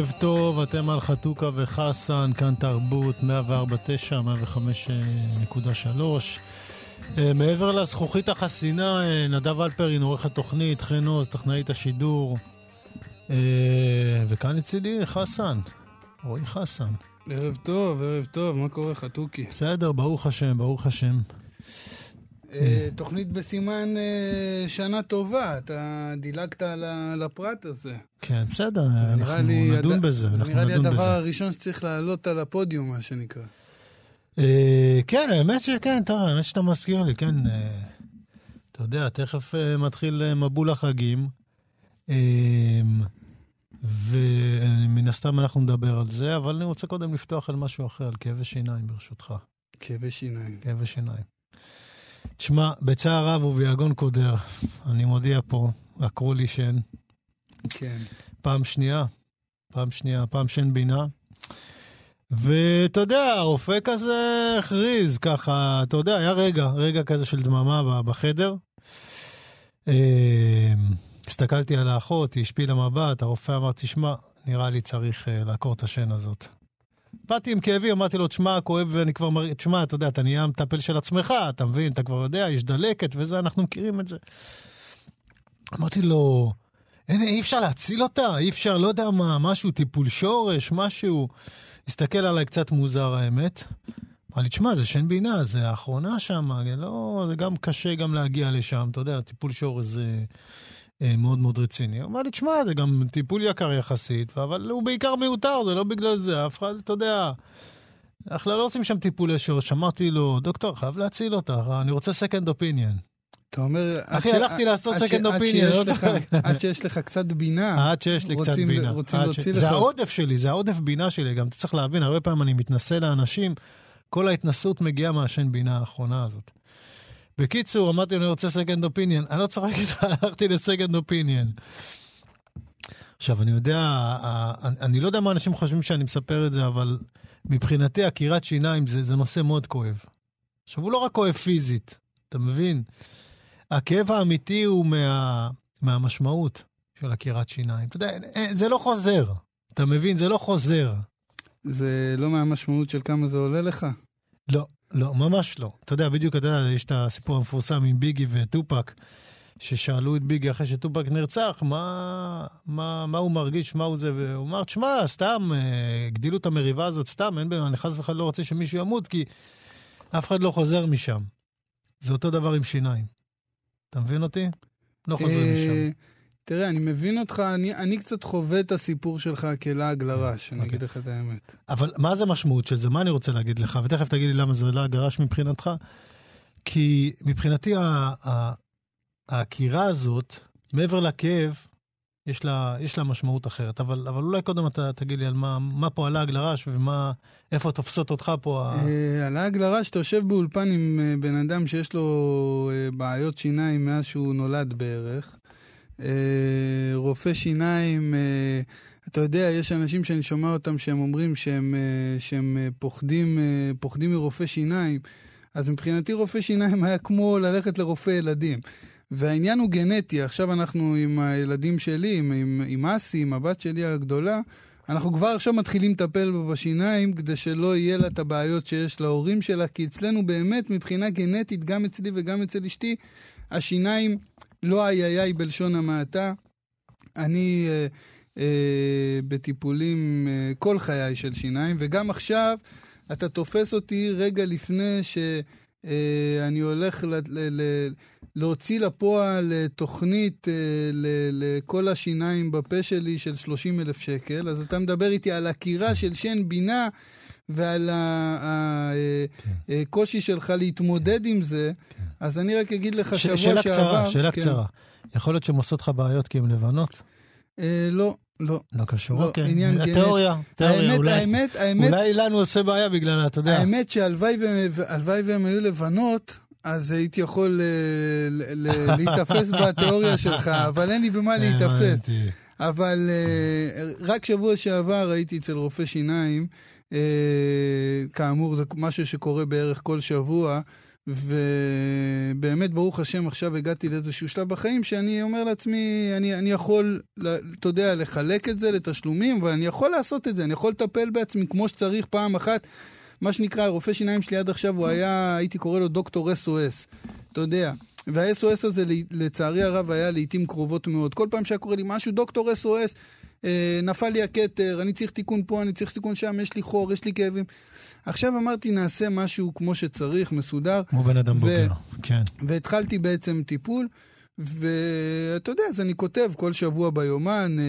ערב טוב, אתם על חתוכה וחסן, כאן תרבות 104.9, 105.3. אה, מעבר לזכוכית החסינה, אה, נדב אלפרין, עורך התוכנית, חן עוז, טכנאית השידור. אה, וכאן לצידי חסן, רועי חסן. ערב טוב, ערב טוב, מה קורה חתוכי? בסדר, ברוך השם, ברוך השם. תוכנית בסימן שנה טובה, אתה דילגת על הפרט הזה. כן, בסדר, אנחנו נדון בזה. נראה לי הדבר הראשון שצריך לעלות על הפודיום, מה שנקרא. כן, האמת שכן, טוב, האמת שאתה מזכיר לי, כן. אתה יודע, תכף מתחיל מבול החגים, ומן הסתם אנחנו נדבר על זה, אבל אני רוצה קודם לפתוח על משהו אחר, על כאבי שיניים, ברשותך. כאבי שיניים. כאבי שיניים. תשמע, בצער רב וביגון קודר, אני מודיע פה, עקרו לי שן. כן. פעם שנייה, פעם שנייה, פעם שן בינה. ואתה יודע, הרופא כזה הכריז ככה, אתה יודע, היה רגע, רגע כזה של דממה בחדר. הסתכלתי על האחות, היא השפילה מבט, הרופא אמר, תשמע, נראה לי צריך לעקור את השן הזאת. באתי עם כאבי, אמרתי לו, תשמע, כואב, ואני כבר מרגיש, תשמע, אתה יודע, אתה נהיה מטפל של עצמך, אתה מבין, אתה כבר יודע, יש דלקת וזה, אנחנו מכירים את זה. אמרתי לו, אין, אי אפשר להציל אותה, אי אפשר, לא יודע מה, משהו, טיפול שורש, משהו. הסתכל עליי קצת מוזר, האמת. אמר לי, תשמע, זה שן בינה, זה האחרונה שם, לא, זה גם קשה גם להגיע לשם, אתה יודע, טיפול שורש זה מאוד מאוד רציני. הוא אמר לי, תשמע, זה גם טיפול יקר יחסית, אבל הוא בעיקר מיותר, זה לא בגלל זה, אף אחד, אתה יודע, אנחנו לא עושים שם טיפולי שורש. אמרתי לו, דוקטור, חייב להציל אותך, אני רוצה second opinion. אתה אומר... אחי, הלכתי לעשות second opinion, לא עד שיש לך קצת בינה. עד שיש לי קצת בינה. רוצים להוציא לך. זה העודף שלי, זה העודף בינה שלי. גם אתה צריך להבין, הרבה פעמים אני מתנשא לאנשים, כל ההתנסות מגיעה מהשן בינה האחרונה הזאת. בקיצור, אמרתי לו, אני רוצה second opinion. אני לא צוחק איתך, הלכתי ל-second opinion. עכשיו, אני יודע, אני לא יודע מה אנשים חושבים שאני מספר את זה, אבל מבחינתי עקירת שיניים זה, זה נושא מאוד כואב. עכשיו, הוא לא רק כואב פיזית, אתה מבין? הכאב האמיתי הוא מה, מהמשמעות של עקירת שיניים. אתה יודע, זה לא חוזר. אתה מבין? זה לא חוזר. זה לא מהמשמעות של כמה זה עולה לך? לא, לא, ממש לא. אתה יודע, בדיוק, אתה יודע, יש את הסיפור המפורסם עם ביגי וטופק, ששאלו את ביגי אחרי שטופק נרצח, מה, מה, מה הוא מרגיש, מה הוא זה, והוא אמר, תשמע, סתם, הגדילו את המריבה הזאת, סתם, אין בינינו, אני חס וחלילה לא רוצה שמישהו ימות, כי אף אחד לא חוזר משם. זה אותו דבר עם שיניים. אתה מבין אותי? לא חוזרים משם. תראה, אני מבין אותך, אני, אני קצת חווה את הסיפור שלך כלעג לרש, אני אגיד לך את האמת. אבל מה זה המשמעות של זה? מה אני רוצה להגיד לך? ותכף תגיד לי למה זה לעג לרש מבחינתך. כי מבחינתי, העקירה הזאת, מעבר לכאב, יש לה, יש לה משמעות אחרת. אבל, אבל אולי קודם אתה תגיד לי על מה, מה פה הלעג לרש ומה, איפה תופסות אותך פה. אה, הלעג לרש, אתה יושב באולפן עם אה, בן אדם שיש לו אה, בעיות שיניים מאז שהוא נולד בערך. רופא שיניים, אתה יודע, יש אנשים שאני שומע אותם שהם אומרים שהם, שהם פוחדים, פוחדים מרופא שיניים. אז מבחינתי רופא שיניים היה כמו ללכת לרופא ילדים. והעניין הוא גנטי, עכשיו אנחנו עם הילדים שלי, עם, עם, עם אסי, עם הבת שלי הגדולה, אנחנו כבר עכשיו מתחילים לטפל בה בשיניים כדי שלא יהיה לה את הבעיות שיש להורים שלה, כי אצלנו באמת מבחינה גנטית, גם אצלי וגם אצל אשתי, השיניים לא איי איי בלשון המעטה. אני אה, אה, בטיפולים אה, כל חיי של שיניים, וגם עכשיו אתה תופס אותי רגע לפני שאני אה, הולך ל, ל, ל, להוציא לפועל אה, תוכנית אה, לכל השיניים בפה שלי של 30 אלף שקל, אז אתה מדבר איתי על עקירה של שן בינה ועל הקושי כן. שלך להתמודד עם זה, כן. אז אני רק אגיד לך שבוע שעבר... שאלה קצרה, שאלה כן. קצרה. יכול להיות שהן עושות לך בעיות כי הן לבנות? לא, לא. לא קשור, לא, אוקיי. עניין גנטי. תיאוריה, תיאוריה, האמת, אולי. האמת, האמת... אולי לנו עושה בעיה בגלל, אתה יודע. האמת שהלוואי והן היו לבנות, אז הייתי יכול אה, להיתפס בתיאוריה שלך, אבל אין לי במה להיתפס. אבל אה, רק שבוע שעבר הייתי אצל רופא שיניים, אה, כאמור, זה משהו שקורה בערך כל שבוע. ובאמת, ברוך השם, עכשיו הגעתי לאיזשהו שלב בחיים שאני אומר לעצמי, אני, אני יכול, אתה יודע, לחלק את זה לתשלומים, אבל אני יכול לעשות את זה, אני יכול לטפל בעצמי כמו שצריך פעם אחת. מה שנקרא, רופא שיניים שלי עד עכשיו הוא היה, הייתי קורא לו דוקטור SOS. אתה יודע. וה-SOS הזה, לצערי הרב, היה לעיתים קרובות מאוד. כל פעם שהיה קורה לי משהו, דוקטור SOS, אה, נפל לי הכתר, אני צריך תיקון פה, אני צריך תיקון שם, יש לי חור, יש לי כאבים. עכשיו אמרתי, נעשה משהו כמו שצריך, מסודר. כמו בן אדם בוגר, כן. והתחלתי בעצם טיפול. ואתה יודע, אז אני כותב כל שבוע ביומן, אה,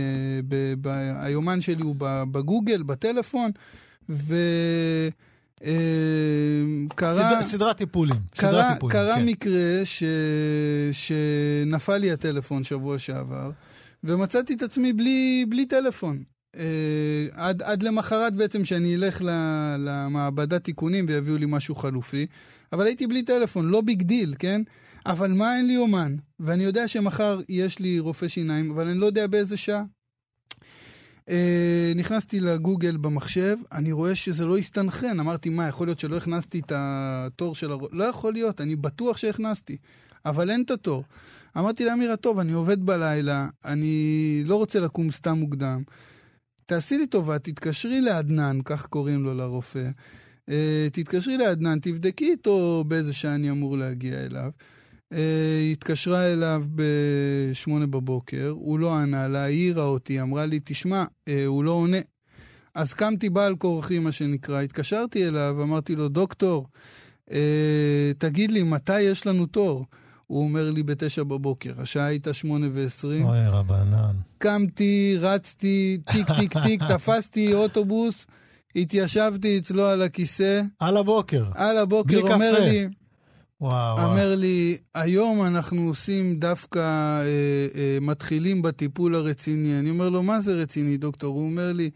ב- ב- היומן שלי הוא בגוגל, בטלפון, ו... אה, קרה... סדרת טיפולים. קרה, טיפולים, קרה כן. מקרה ש... שנפל לי הטלפון שבוע שעבר, ומצאתי את עצמי בלי, בלי טלפון. אה, עד, עד למחרת בעצם שאני אלך למעבדת תיקונים ויביאו לי משהו חלופי, אבל הייתי בלי טלפון, לא big deal, כן? אבל מה, אין לי יומן, ואני יודע שמחר יש לי רופא שיניים, אבל אני לא יודע באיזה שעה. אה, נכנסתי לגוגל במחשב, אני רואה שזה לא הסתנכרן. אמרתי, מה, יכול להיות שלא הכנסתי את התור של הרופא? לא יכול להיות, אני בטוח שהכנסתי, אבל אין את התור. אמרתי לאמירה, טוב, אני עובד בלילה, אני לא רוצה לקום סתם מוקדם. תעשי לי טובה, תתקשרי לעדנן, כך קוראים לו לרופא. Uh, תתקשרי לעדנן, תבדקי איתו באיזה שעה אני אמור להגיע אליו. Uh, התקשרה אליו בשמונה בבוקר, הוא לא ענה לה, העירה אותי, אמרה לי, תשמע, uh, הוא לא עונה. אז קמתי בעל כורחי, מה שנקרא, התקשרתי אליו, אמרתי לו, דוקטור, אה, תגיד לי, מתי יש לנו תור? הוא אומר לי בתשע בבוקר, השעה הייתה שמונה ועשרים. אוי, רבנן. קמתי, רצתי, טיק, טיק, טיק, תפסתי אוטובוס, התיישבתי אצלו על הכיסא. על הבוקר. על הבוקר, בלי אומר קפה. לי... וואו, אומר. לי, היום אנחנו עושים דווקא, אה, אה, מתחילים בטיפול הרציני. אני אומר לו, מה זה רציני, דוקטור? הוא אומר לי,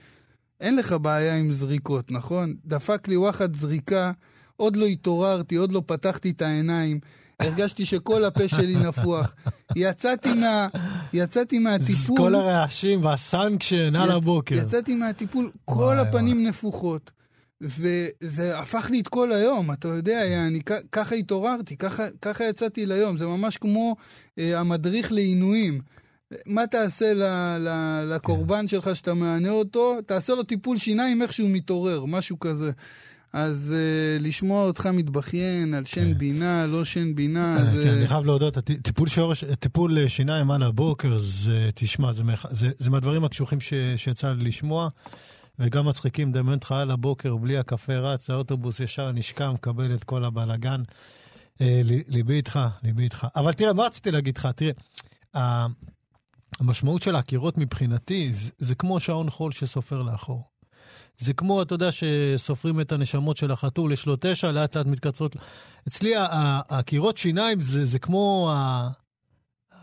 אין לך בעיה עם זריקות, נכון? דפק לי וואחד זריקה, עוד לא התעוררתי, עוד לא פתחתי את העיניים. הרגשתי שכל הפה שלי נפוח. יצאתי, מה, יצאתי מהטיפול... כל הרעשים והסנקשן על הבוקר. יצאתי מהטיפול, כל הפנים. נפוחות. וזה הפך לי את כל היום, אתה יודע, אני ככה התעוררתי, ככה, ככה יצאתי ליום, זה ממש כמו אה, המדריך לעינויים. מה תעשה ל, ל, לקורבן. שלך שאתה מענה אותו? תעשה לו טיפול שיניים איך שהוא מתעורר, משהו כזה. אז uh, לשמוע אותך מתבכיין על שן כן. בינה, לא שן בינה, כן, זה... כן, אני חייב להודות, טיפול, שורש, טיפול אה, שיניים על הבוקר, זה, תשמע, זה, זה, זה מהדברים הקשוחים ש, שיצא לי לשמוע, וגם מצחיקים, דמיין אותך על הבוקר, בלי הקפה רץ, האוטובוס ישר נשקע, מקבל את כל הבלגן. אה, ליבי איתך, ליבי איתך. אבל תראה, מה רציתי להגיד לך? תראה, המשמעות של העקירות מבחינתי, זה, זה כמו שעון חול שסופר לאחור. זה כמו, אתה יודע, שסופרים את הנשמות של החתול, יש לו תשע, לאט לאט מתקצרות. אצלי הקירות שיניים זה, זה כמו ה...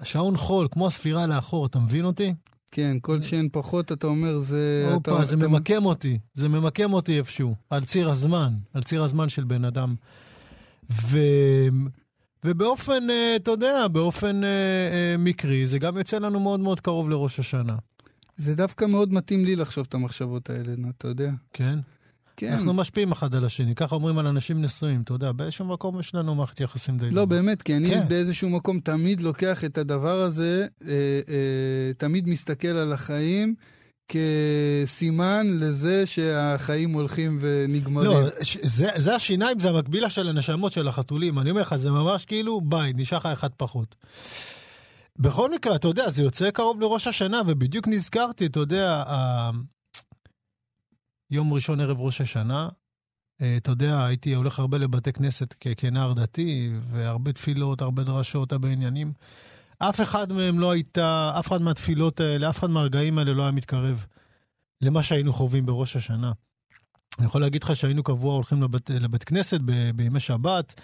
שעון חול, כמו הספירה לאחור, אתה מבין אותי? כן, כל שאין פחות, אתה אומר, זה... הופה, אתה- זה אתה- ממקם אותי, זה ממקם אותי איפשהו, על ציר הזמן, על ציר הזמן של בן אדם. ו... ובאופן, אה, אתה יודע, באופן אה, אה, מקרי, זה גם יוצא לנו מאוד מאוד קרוב לראש השנה, זה דווקא מאוד מתאים לי לחשוב את המחשבות האלה, אתה יודע. כן? כן. אנחנו משפיעים אחד על השני, ככה אומרים על אנשים נשואים, אתה יודע, באיזשהו מקום יש לנו מערכת יחסים די... לא. באמת, כי אני כן. באיזשהו מקום תמיד לוקח את הדבר הזה, אה, אה, תמיד מסתכל על החיים כסימן לזה שהחיים הולכים ונגמרים. לא, זה, זה השיניים, זה המקבילה של הנשמות של החתולים. אני אומר לך, זה ממש כאילו, ביי, נשאר לך אחד פחות. בכל מקרה, אתה יודע, זה יוצא קרוב לראש השנה, ובדיוק נזכרתי, אתה יודע, ה... יום ראשון ערב ראש השנה, אה, אתה יודע, הייתי הולך הרבה לבתי כנסת כנער דתי, והרבה תפילות, הרבה דרשות, הרבה עניינים. אף אחד מהם לא הייתה, אף אחד מהתפילות האלה, אף אחד מהרגעים האלה לא היה מתקרב למה שהיינו חווים בראש השנה. אני יכול להגיד לך שהיינו קבוע הולכים לבית, לבית כנסת ב, בימי שבת,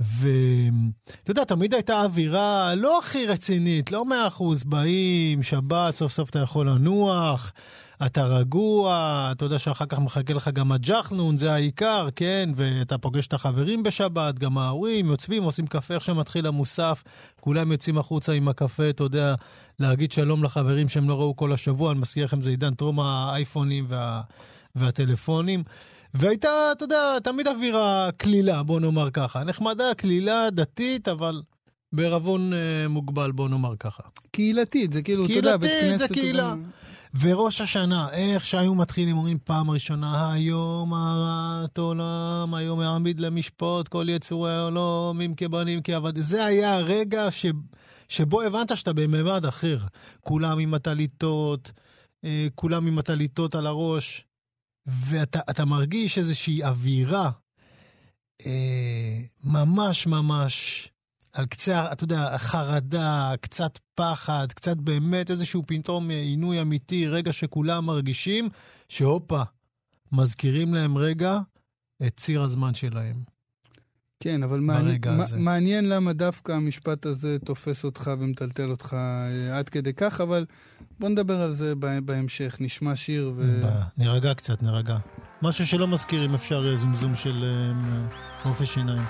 ואתה יודע, תמיד הייתה אווירה לא הכי רצינית, לא מאה אחוז, באים, שבת, סוף סוף אתה יכול לנוח, אתה רגוע, אתה יודע שאחר כך מחכה לך גם הג'חנון, זה העיקר, כן? ואתה פוגש את החברים בשבת, גם ההורים יוצבים, עושים קפה, איך שמתחיל המוסף, כולם יוצאים החוצה עם הקפה, אתה יודע, להגיד שלום לחברים שהם לא ראו כל השבוע, אני מזכיר לכם, זה עידן טרום האייפונים וה... והטלפונים. והייתה, אתה יודע, תמיד אווירה קלילה, בוא נאמר ככה. נחמדה, קלילה, דתית, אבל בערבון אה, מוגבל, בוא נאמר ככה. קהילתית, זה כאילו, אתה יודע, בית קהילתית, כנסת... זה הוא קהילה. וראש השנה, איך שהיו מתחילים, אומרים פעם ראשונה, היום הרת עולם, היום יעמיד למשפוט כל יצורי העולם, אם כבנים כעבד. זה היה הרגע ש... שבו הבנת שאתה בממד אחר. כולם עם הטליתות, אה, כולם עם הטליתות על הראש, ואתה אתה מרגיש איזושהי אווירה אה, ממש ממש על קצה, אתה יודע, חרדה, קצת פחד, קצת באמת איזשהו פתאום אה, עינוי אמיתי, רגע שכולם מרגישים שהופה, מזכירים להם רגע את ציר הזמן שלהם. כן, אבל מעניין, הזה. מעניין למה דווקא המשפט הזה תופס אותך ומטלטל אותך אה, עד כדי כך, אבל בוא נדבר על זה בה- בהמשך. נשמע שיר ו... נירגע קצת, נירגע. משהו שלא מזכיר אם אפשר אה, זמזום של אה, רופא שיניים.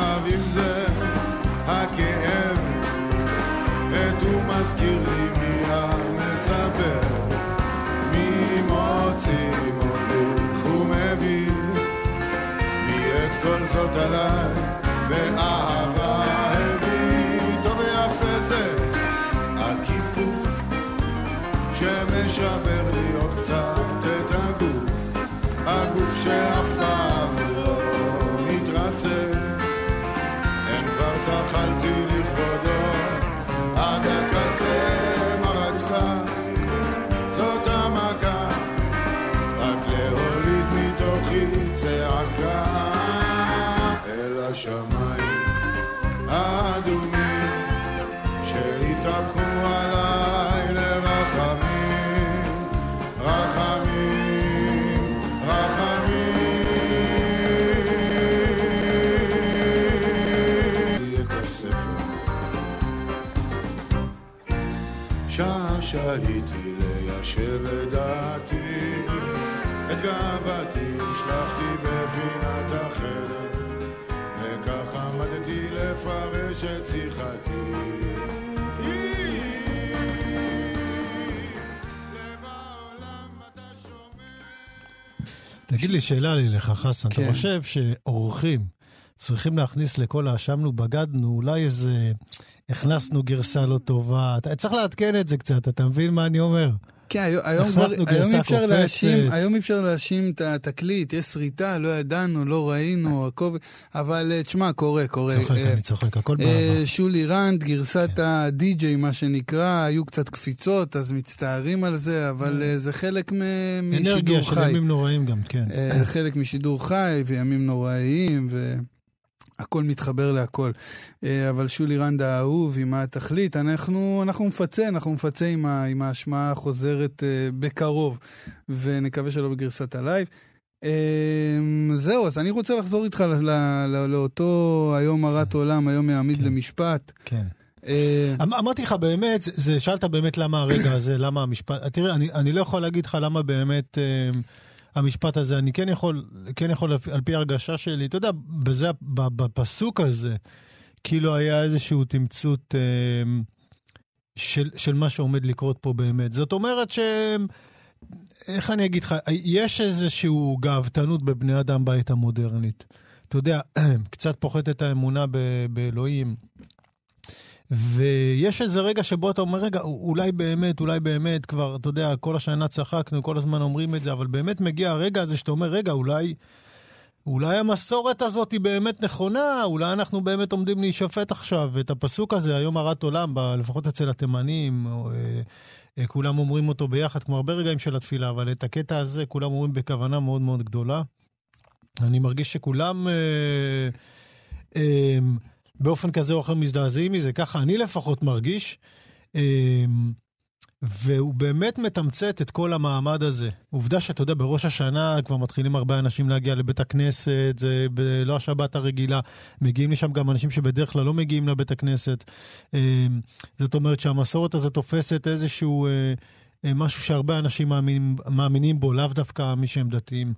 חביב זה הכאב. עת הוא מזכיר לי מי מדבר, מי מוציא מוליך ומביא, מי את כל זאת עליי את שיחתי אתה תגיד לי, שאלה לי לך, חסן, אתה כן. חושב שאורחים צריכים להכניס לכל האשמנו, בגדנו, אולי איזה... הכנסנו גרסה לא טובה, אתה צריך לעדכן את זה קצת, אתה מבין מה אני אומר? כן, היום, היום, היום אפשר. להאשים, היום אפשר להאשים את התקליט, יש שריטה, לא ידענו, לא ראינו, הכל, אבל אה, תשמע, קורה, קורה. צוחק, אה, אני צוחק, הכל אה, באהבה. שולי רנד, גרסת כן. הדי-ג'יי, מה שנקרא, היו קצת קפיצות, אז מצטערים על זה, אבל זה חלק מ- אנרגיה משידור של חי. ימים נוראים גם, כן. אה, חלק משידור חי וימים נוראיים, והכל מתחבר להכל. אה, אבל שולי רנד האהוב, עם התכלית, אנחנו, אנחנו נפצה, אנחנו נפצה עם, ה, עם ההשמעה החוזרת אה, בקרוב, ונקווה שלא בגרסת ה live. אה, זהו, אז אני רוצה לחזור איתך ל- ל- ל- לאותו היום הרת עולם, היום יעמיד כן. למשפט. כן. אמ- אמרתי לך באמת, זה- שאלת באמת למה הרגע הזה, למה המשפט, תראה, אני, אני לא יכול להגיד לך למה באמת המשפט הזה, אני כן יכול, כן יכול על פי הרגשה שלי, אתה יודע, בזה, בפסוק הזה, כאילו היה איזשהו תמצות אה, של, של מה שעומד לקרות פה באמת. זאת אומרת ש... איך אני אגיד לך, יש איזשהו גאוותנות בבני אדם בעת המודרנית. אתה יודע, קצת פוחתת האמונה ב- באלוהים. ויש איזה רגע שבו אתה אומר, רגע, אולי באמת, אולי באמת, כבר, אתה יודע, כל השנה צחקנו, כל הזמן אומרים את זה, אבל באמת מגיע הרגע הזה שאתה אומר, רגע, אולי, אולי המסורת הזאת היא באמת נכונה, אולי אנחנו באמת עומדים להישפט עכשיו. ואת הפסוק הזה, היום הרת עולם, ב- לפחות אצל התימנים, או, אה, אה, כולם אומרים אותו ביחד, כמו הרבה רגעים של התפילה, אבל את הקטע הזה כולם אומרים בכוונה מאוד מאוד גדולה. אני מרגיש שכולם... אה, אה, באופן כזה או אחר מזדעזעים מזה, ככה אני לפחות מרגיש. אמ, והוא באמת מתמצת את כל המעמד הזה. עובדה שאתה יודע, בראש השנה כבר מתחילים הרבה אנשים להגיע לבית הכנסת, זה ב- לא השבת הרגילה, מגיעים לשם גם אנשים שבדרך כלל לא מגיעים לבית הכנסת. אמ, זאת אומרת שהמסורת הזאת תופסת איזשהו אה, אה, משהו שהרבה אנשים מאמינים, מאמינים בו, לאו דווקא מי שהם דתיים.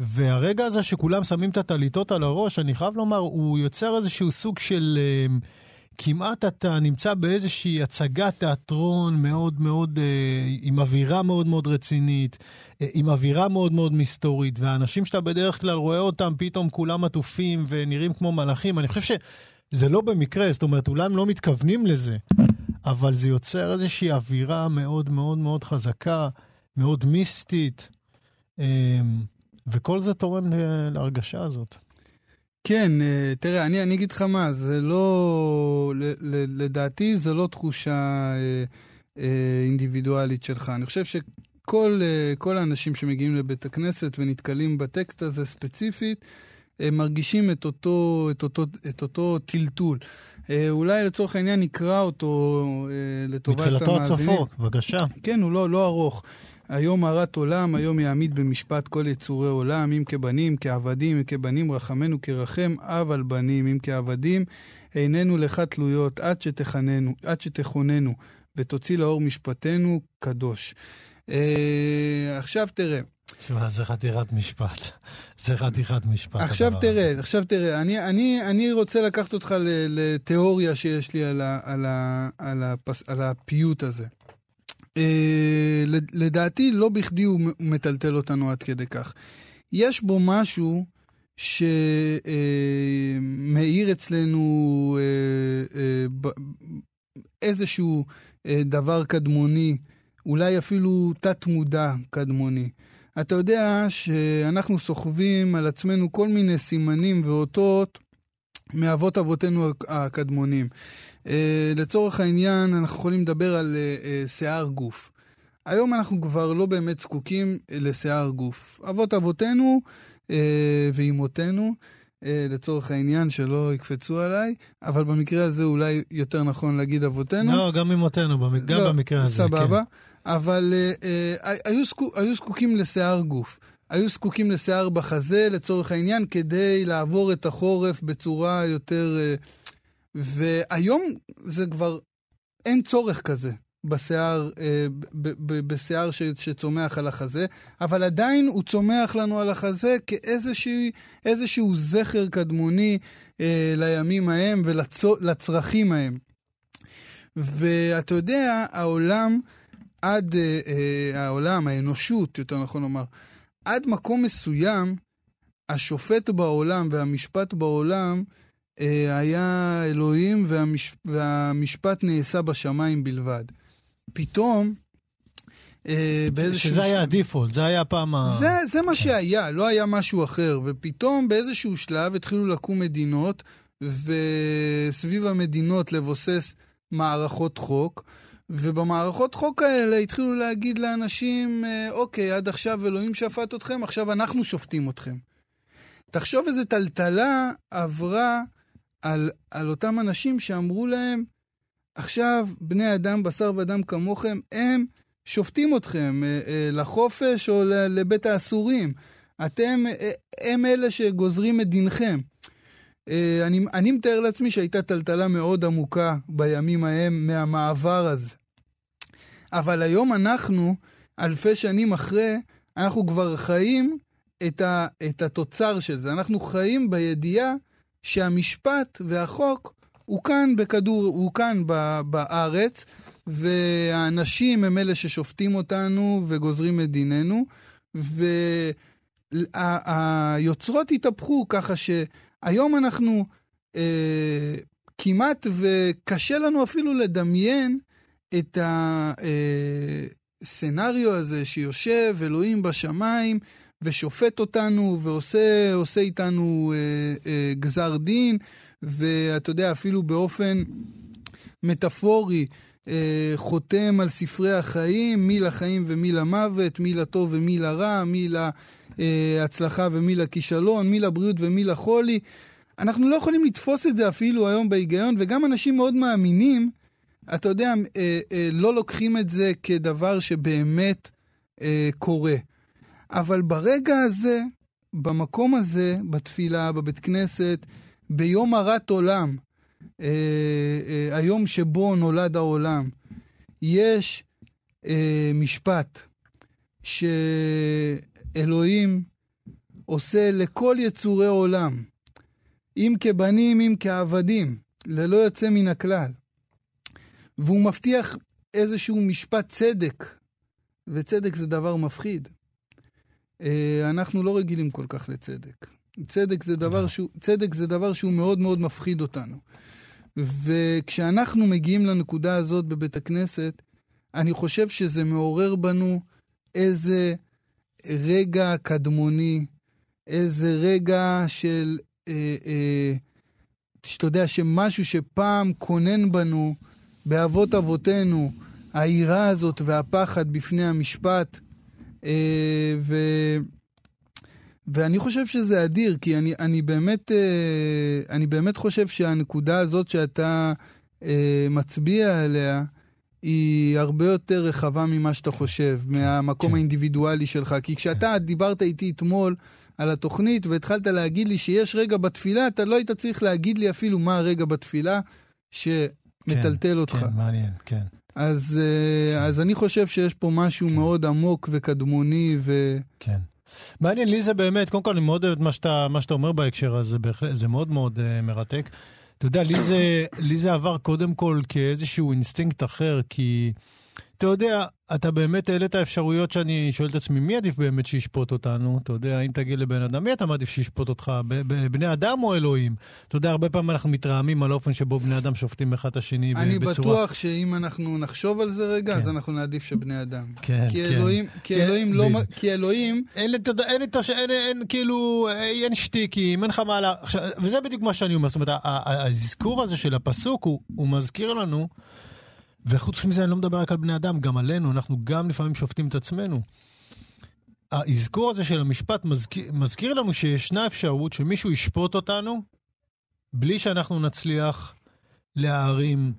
אמ, והרגע הזה שכולם שמים את הטליתות על הראש, אני חייב לומר, הוא יוצר איזשהו סוג של... אה, כמעט אתה נמצא באיזושהי הצגת תיאטרון מאוד מאוד, אה, עם אווירה מאוד מאוד רצינית, אה, עם אווירה מאוד מאוד מסתורית, והאנשים שאתה בדרך כלל רואה אותם, פתאום כולם עטופים ונראים כמו מלאכים. אני חושב שזה לא במקרה, זאת אומרת, אולי הם לא מתכוונים לזה, אבל זה יוצר איזושהי אווירה מאוד מאוד מאוד חזקה, מאוד מיסטית, אה, וכל זה תורם להרגשה הזאת. כן, אה, תראה, אני, אני אגיד לך מה, זה לא, לדעתי זה לא תחושה אה, אה, אינדיבידואלית שלך. אני חושב שכל כל האנשים שמגיעים לבית הכנסת ונתקלים בטקסט הזה ספציפית, הם מרגישים את אותו, את אותו, את אותו טלטול. אולי לצורך העניין נקרא אותו אה, לטובת מתחילתו עד המאזינים. סופו, בבקשה. כן, הוא לא, לא ארוך. היום הרת עולם, היום יעמיד במשפט כל יצורי עולם, אם כבנים, כעבדים, אם כבנים רחמנו כרחם, אב על בנים, אם כעבדים, עינינו לך תלויות, עד שתחננו, עד שתכוננו, ותוציא לאור משפטנו קדוש. אה, עכשיו תראה, תשמע, זה חתירת משפט. זה חתיכת משפט. עכשיו תראה, הזה. עכשיו תראה, אני, אני, אני רוצה לקחת אותך לתיאוריה שיש לי על, ה, על, ה, על, הפס, על הפיוט הזה. אה, לדעתי, לא בכדי הוא מטלטל אותנו עד כדי כך. יש בו משהו שמאיר אצלנו אה, אה, איזשהו אה, דבר קדמוני, אולי אפילו תת-מודע קדמוני. אתה יודע שאנחנו סוחבים על עצמנו כל מיני סימנים ואותות מאבות אבותינו הקדמונים. לצורך העניין, אנחנו יכולים לדבר על שיער גוף. היום אנחנו כבר לא באמת זקוקים לשיער גוף. אבות אבותינו אה, ואימותינו, אה, לצורך העניין, שלא יקפצו עליי, אבל במקרה הזה אולי יותר נכון להגיד אבותינו. לא, גם אימותינו, גם לא, במקרה הזה, סבבה. כן. אבל אה, אה, היו, זקוק, היו זקוקים לשיער גוף. היו זקוקים לשיער בחזה, לצורך העניין, כדי לעבור את החורף בצורה יותר... אה, והיום זה כבר, אין צורך כזה. בשיער, אה, בשיער שצומח על החזה, אבל עדיין הוא צומח לנו על החזה כאיזשהו זכר קדמוני אה, לימים ההם ולצרכים ההם. ואתה יודע, העולם, עד, העולם, האנושות, יותר נכון לומר, עד מקום מסוים, השופט בעולם והמשפט בעולם היה אלוהים והמש, והמשפט נעשה בשמיים בלבד. פתאום, אה, באיזשהו... שזה היה הדיפולט, זה היה פעם ה... זה, זה מה שהיה, לא היה משהו אחר. ופתאום באיזשהו שלב התחילו לקום מדינות, וסביב המדינות לבוסס מערכות חוק. ובמערכות חוק האלה התחילו להגיד לאנשים, אה, אוקיי, עד עכשיו אלוהים שפט אתכם, עכשיו אנחנו שופטים אתכם. תחשוב איזה טלטלה עברה על, על אותם אנשים שאמרו להם, עכשיו, בני אדם, בשר ודם כמוכם, הם שופטים אתכם אה, אה, לחופש או לבית האסורים. אתם, הם אלה שגוזרים את דינכם. אני, אני מתאר לעצמי שהייתה טלטלה מאוד עמוקה בימים ההם מהמעבר הזה. אבל היום אנחנו, אלפי שנים אחרי, אנחנו כבר חיים את, ה, את התוצר של זה. אנחנו חיים בידיעה שהמשפט והחוק הוא כאן בכדור, הוא כאן בארץ, והאנשים הם אלה ששופטים אותנו וגוזרים את דיננו, והיוצרות התהפכו ככה שהיום אנחנו אה, כמעט וקשה לנו אפילו לדמיין את הסצנריו אה, הזה שיושב אלוהים בשמיים ושופט אותנו ועושה איתנו אה, אה, גזר דין. ואתה יודע, אפילו באופן מטאפורי, אה, חותם על ספרי החיים, מי לחיים ומי למוות, מי לטוב ומי לרע, מי להצלחה ומי לכישלון, מי לבריאות ומי לחולי. אנחנו לא יכולים לתפוס את זה אפילו היום בהיגיון, וגם אנשים מאוד מאמינים, אתה יודע, אה, אה, לא לוקחים את זה כדבר שבאמת אה, קורה. אבל ברגע הזה, במקום הזה, בתפילה, בבית כנסת, ביום הרת עולם, אה, אה, היום שבו נולד העולם, יש אה, משפט שאלוהים עושה לכל יצורי עולם, אם כבנים, אם כעבדים, ללא יוצא מן הכלל. והוא מבטיח איזשהו משפט צדק, וצדק זה דבר מפחיד. אה, אנחנו לא רגילים כל כך לצדק. צדק זה דבר שהוא, צדק זה דבר שהוא מאוד מאוד מפחיד אותנו. וכשאנחנו מגיעים לנקודה הזאת בבית הכנסת, אני חושב שזה מעורר בנו איזה רגע קדמוני, איזה רגע של, אה, אה, שאתה יודע, שמשהו שפעם כונן בנו, באבות אבותינו, היראה הזאת והפחד בפני המשפט, אה, ו... ואני חושב שזה אדיר, כי אני, אני, באמת, אה, אני באמת חושב שהנקודה הזאת שאתה אה, מצביע עליה, היא הרבה יותר רחבה ממה שאתה חושב, כן, מהמקום כן. האינדיבידואלי שלך. כי כשאתה כן. דיברת איתי אתמול על התוכנית והתחלת להגיד לי שיש רגע בתפילה, אתה לא היית צריך להגיד לי אפילו מה הרגע בתפילה שמטלטל כן, אותך. כן, מעניין, כן. אז, אה, כן. אז אני חושב שיש פה משהו כן. מאוד עמוק וקדמוני ו... כן. מעניין, לי זה באמת, קודם כל אני מאוד אוהב את מה שאתה, מה שאתה אומר בהקשר הזה, זה מאוד מאוד אה, מרתק. אתה יודע, לי זה, לי זה עבר קודם כל כאיזשהו אינסטינקט אחר, כי אתה יודע, אתה באמת העלית אפשרויות שאני שואל את עצמי, מי עדיף באמת שישפוט אותנו? אתה יודע, אם תגיד לבן אדם, מי אתה מעדיף שישפוט אותך? ב- ב- בני אדם או אלוהים? אתה יודע, הרבה פעמים אנחנו מתרעמים על האופן שבו בני אדם שופטים אחד את השני ב- אני בצורה... בטוח שאם אנחנו נחשוב על זה רגע, כן. אז אנחנו נעדיף שבני אדם. כן, כי כן. אלוהים, כי כן, אלוהים לא... מ- כי אלוהים... אין, אין, הש- אין, אין, כאילו, אין שטיקים, אין לך מה לה... וזה בדיוק מה שאני אומר, זאת אומרת, האזכור הזה של הפסוק, הוא, הוא מזכיר לנו, וחוץ מזה אני לא מדבר רק על בני אדם, גם עלינו, אנחנו גם לפעמים שופטים את עצמנו. האזכור הזה של המשפט מזכיר, מזכיר לנו שישנה אפשרות שמישהו ישפוט אותנו, בלי שאנחנו נצליח להערים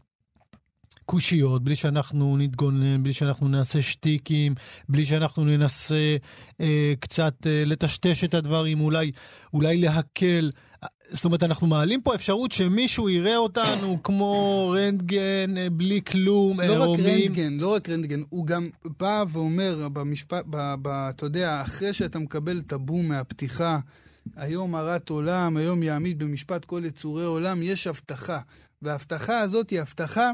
קושיות, בלי שאנחנו נתגונן, בלי שאנחנו נעשה שטיקים, בלי שאנחנו ננסה אה, קצת אה, לטשטש את הדברים, אולי, אולי להקל. זאת אומרת, אנחנו מעלים פה אפשרות שמישהו יראה אותנו כמו רנטגן, אה, בלי כלום, לא רק עירומים. רנטגן, לא רק רנטגן, הוא גם בא ואומר במשפט, אתה יודע, אחרי שאתה מקבל את הבום מהפתיחה, היום הרת עולם, היום יעמיד במשפט כל יצורי עולם, יש הבטחה. וההבטחה הזאת היא הבטחה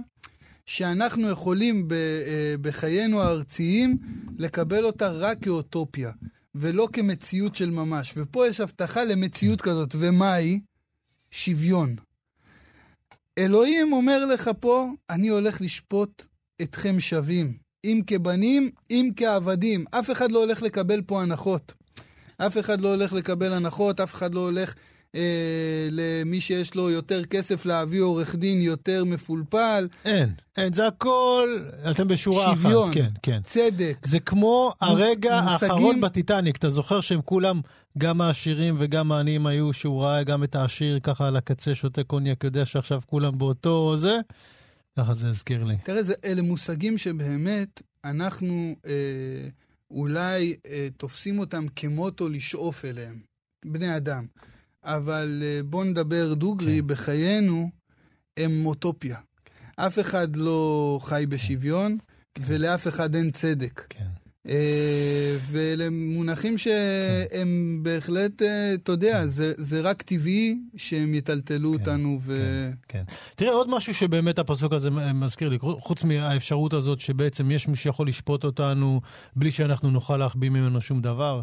שאנחנו יכולים ב, אה, בחיינו הארציים לקבל אותה רק כאוטופיה, ולא כמציאות של ממש. ופה יש הבטחה למציאות כזאת, ומה היא? שוויון. אלוהים אומר לך פה, אני הולך לשפוט אתכם שווים. אם כבנים, אם כעבדים. אף אחד לא הולך לקבל פה הנחות. אף אחד לא הולך לקבל הנחות, אף אחד לא הולך אה, למי שיש לו יותר כסף להביא עורך דין יותר מפולפל. אין, אין, זה הכל, אתם בשורה שוויון. אחת. כן, כן. צדק. זה כמו הרגע מושגים- האחרון בטיטניק, אתה זוכר שהם כולם, גם העשירים וגם העניים היו, שהוא ראה גם את העשיר ככה על הקצה שותה קוניאק, יודע שעכשיו כולם באותו זה? ככה זה הזכיר לי. תראה, זה, אלה מושגים שבאמת אנחנו אה, אולי אה, תופסים אותם כמוטו לשאוף אליהם, בני אדם. אבל אה, בוא נדבר דוגרי, כן. בחיינו הם אוטופיה. אף אחד לא חי בשוויון, ולאף אחד אין צדק. כן. אה, ואלה מונחים שהם בהחלט, אה, אתה יודע, זה, זה רק טבעי שהם יטלטלו כן, אותנו ו... כן. תראה, עוד משהו שבאמת הפסוק הזה מזכיר לי, חוץ מהאפשרות הזאת שבעצם יש מי שיכול לשפוט אותנו בלי שאנחנו נוכל להחביא ממנו שום דבר,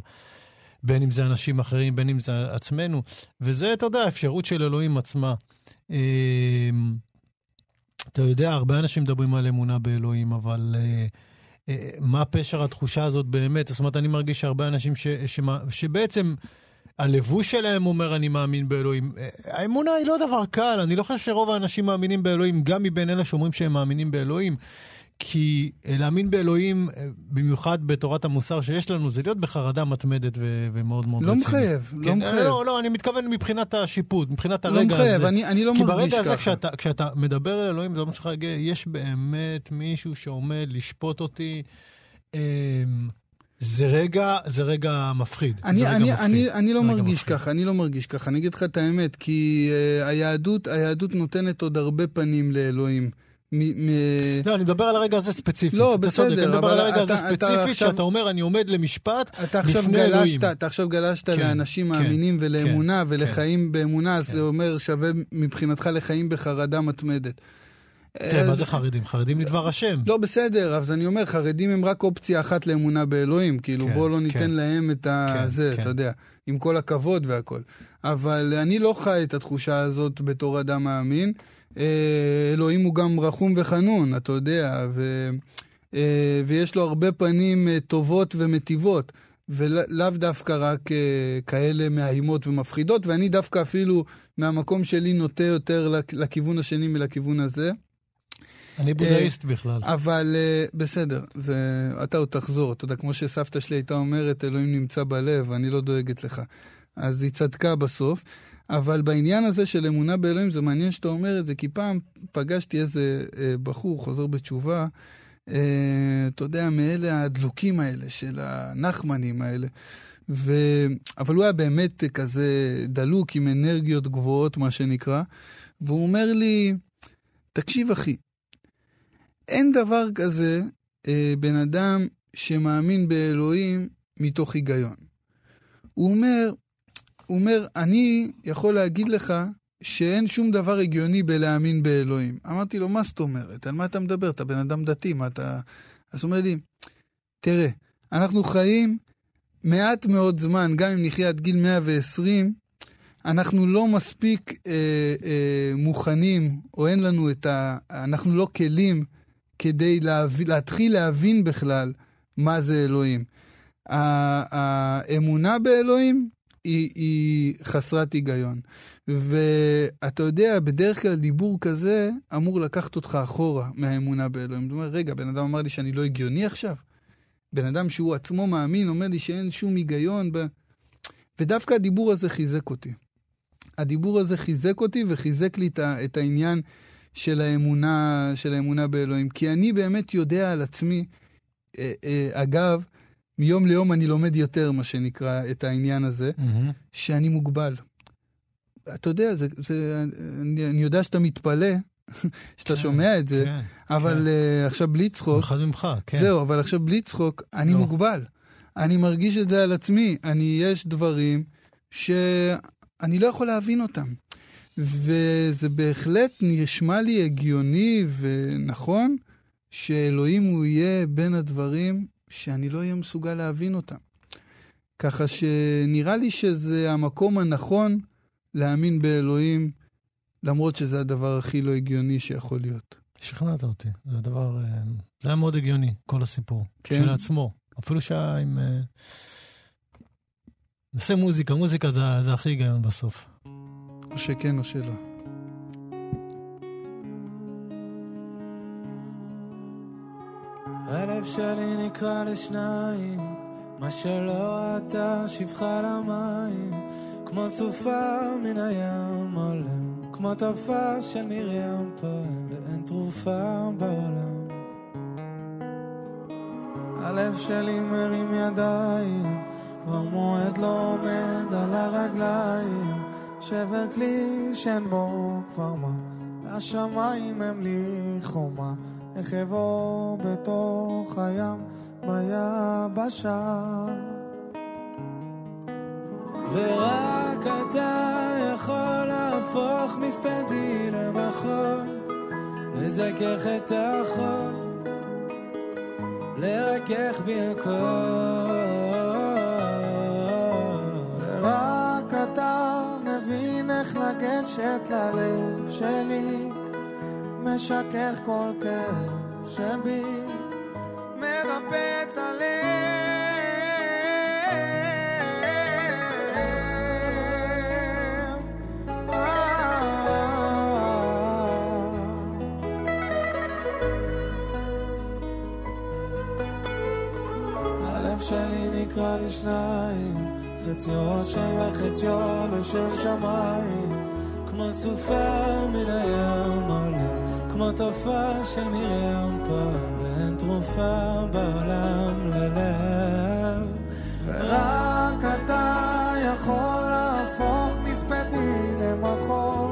בין אם זה אנשים אחרים, בין אם זה עצמנו, וזה, אתה יודע, האפשרות של אלוהים עצמה. אה, אתה יודע, הרבה אנשים מדברים על אמונה באלוהים, אבל... אה, אה, מה פשר התחושה הזאת באמת? זאת אומרת, אני מרגיש שהרבה אנשים ש, שמה, שבעצם הלבוש שלהם אומר, אני מאמין באלוהים. אה, האמונה היא לא דבר קל, אני לא חושב שרוב האנשים מאמינים באלוהים, גם מבין אלה שאומרים שהם מאמינים באלוהים. כי אה, להאמין באלוהים, אה, במיוחד בתורת המוסר שיש לנו, זה להיות בחרדה מתמדת ו- ומאוד מאוד לא רצינית. מחייב, לא כן, מחייב. לא, לא, אני מתכוון מבחינת השיפוט, מבחינת לא הרגע מחייב, הזה. אני, אני לא כי מרגיש ברגע הזה, ככה. כשאתה, כשאתה מדבר אל אלוהים, אתה אומר לך, "רגע, יש באמת מישהו שעומד לשפוט אותי. אמ, זה רגע, זה רגע מפחיד. אני, רגע אני, מפחיד. אני, אני לא מרגיש מפחיד. ככה, אני לא מרגיש ככה. אני אגיד לך את האמת, כי uh, היהדות, היהדות נותנת עוד הרבה פנים לאלוהים. מ. לא, אני מדבר על הרגע הזה ספציפית. לא, בסדר, אני מדבר על הרגע הזה ספציפית, שאתה אומר, אני עומד למשפט לפני אלוהים. אתה עכשיו גלשת כן, לאנשים כן, מאמינים ולאמונה כן, ולחיים באמונה, אז. זה אומר שווה מבחינתך לחיים בחרדה מתמדת. תראה, מה זה חרדים? חרדים לדבר השם. לא, בסדר, אז אני אומר, חרדים הם רק אופציה אחת לאמונה באלוהים. כאילו, בואו לא ניתן. להם את ה... זה. אתה יודע, עם כל הכבוד והכל. אבל אני לא חי את התחושה הזאת בתור אדם מאמין. אה, אלוהים הוא גם רחום וחנון, אתה יודע, ו... אה, ויש לו הרבה פנים אה, טובות ומטיבות. ולאו דווקא רק כאלה מאיימות ומפחידות, ואני דווקא אפילו מהמקום שלי נוטה יותר לכ- לכיוון השני מלכיוון הזה. אני בודהיסט בכלל. אבל בסדר, זה, אתה עוד תחזור. אתה יודע, כמו שסבתא שלי הייתה אומרת, אלוהים נמצא בלב, אני לא דואגת לך. אז היא צדקה בסוף. אבל בעניין הזה של אמונה באלוהים, זה מעניין שאתה אומר את זה, כי פעם פגשתי איזה uh, בחור, חוזר בתשובה, uh, אתה יודע, מאלה הדלוקים האלה, של הנחמנים האלה. ו... אבל הוא היה באמת כזה דלוק עם אנרגיות גבוהות, מה שנקרא, והוא אומר לי, תקשיב אחי, אין דבר כזה אה, בן אדם שמאמין באלוהים מתוך היגיון. הוא אומר, הוא אומר, אני יכול להגיד לך שאין שום דבר הגיוני בלהאמין באלוהים. אמרתי לו, מה זאת אומרת? על מה אתה מדבר? אתה בן אדם דתי, מה אתה... אז הוא אומר לי, תראה, אנחנו חיים מעט מאוד זמן, גם אם נחיה עד גיל 120, אנחנו לא מספיק אה, אה, מוכנים, או אין לנו את ה... אנחנו לא כלים כדי להב... להתחיל להבין בכלל מה זה אלוהים. האמונה באלוהים היא, היא חסרת היגיון. ואתה יודע, בדרך כלל דיבור כזה אמור לקחת אותך אחורה מהאמונה באלוהים. זאת אומרת, רגע, בן אדם אמר לי שאני לא הגיוני עכשיו? בן אדם שהוא עצמו מאמין אומר לי שאין שום היגיון ב... ודווקא הדיבור הזה חיזק אותי. הדיבור הזה חיזק אותי וחיזק לי את העניין של האמונה, של האמונה באלוהים. כי אני באמת יודע על עצמי, אה, אה, אגב, מיום ליום אני לומד יותר, מה שנקרא, את העניין הזה, mm-hmm. שאני מוגבל. אתה יודע, זה, זה, אני, אני יודע שאתה מתפלא, שאתה כן, שומע את זה, כן, אבל כן. Uh, עכשיו בלי צחוק... אחד ממך, כן. זהו, אבל עכשיו בלי צחוק, אני לא. מוגבל. אני מרגיש את זה על עצמי. אני, יש דברים שאני לא יכול להבין אותם. וזה בהחלט נשמע לי הגיוני ונכון שאלוהים הוא יהיה בין הדברים שאני לא אהיה מסוגל להבין אותם. ככה שנראה לי שזה המקום הנכון להאמין באלוהים, למרות שזה הדבר הכי לא הגיוני שיכול להיות. שכנעת אותי, זה הדבר, אה, זה היה מאוד הגיוני, כל הסיפור. כן. כשלעצמו. אפילו שעה עם... אה, נעשה מוזיקה, מוזיקה זה, זה הכי היגיון בסוף. או שכן או שלא. הלב שלי נקרע לשניים, מה שלא ראתה שפחה למים, כמו סופה מן הים עולם, כמו טפה של מרים פועם, ואין תרופה בעולם. הלב שלי מרים ידיים, כבר מועד לא עומד על הרגליים, שבר כלי שאין בו כבר מה, והשמיים הם לי חומה. איך אבוא בתוך הים ביבשה. ורק אתה יכול להפוך מספדי למחול, לזכך את החול, לרכך בי הכל. ורק אתה מבין איך לגשת ללב שלי. משכך כל כאב שבי, מרפא את הלב. הלב שלי נקרא לשניים, חציו השם וחציו לשם שמיים, כמו סופה מן הים עולה. כמו תופעה של מרים פעם, ואין תרופה בעולם ללב. ורק אתה יכול להפוך מספדי למחול,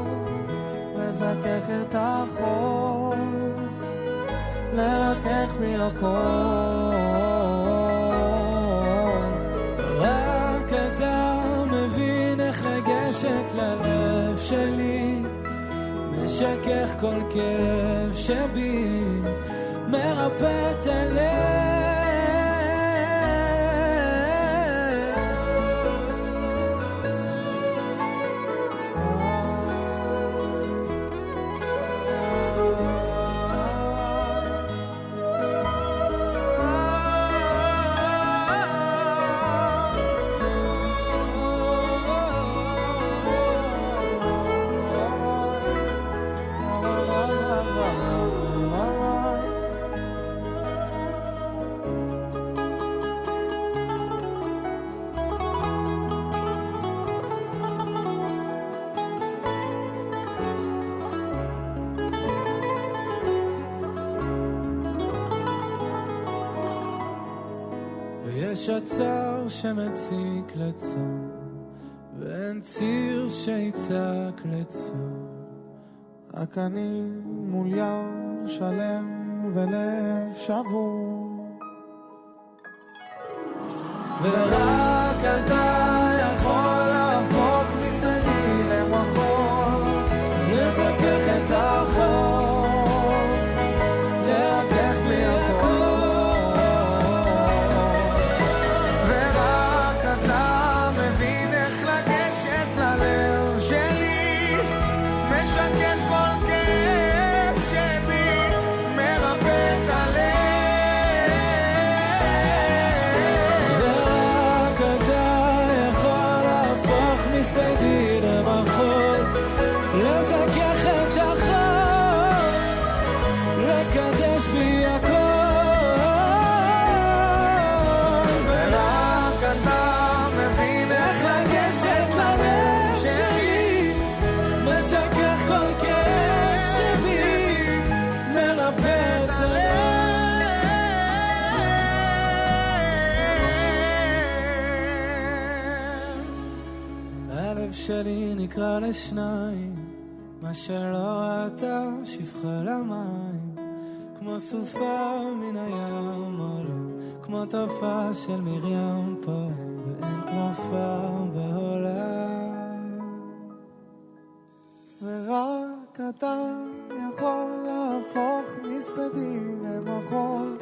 לזכך את החול, לרכך בי הכל. משכך כל כאב שבי, מרפא את הלב. שמציק לצור, ואין ציר שיצעק לצור. רק אני מול ים שלם ולב שבור. ורק אתה וקדש בי הכל. ורק אתה מבין איך לגשת ללב שלי, משכך כל כאב שבי, מרפא את הלב. הלב שלי נקרע לשניים, מה שלא אתה, שפחה למים. כמו סופה מן הים עולה, כמו טופה של מרים פועם, ואין תרופה בעולם. ורק אתה יכול להפוך מספדים למחול,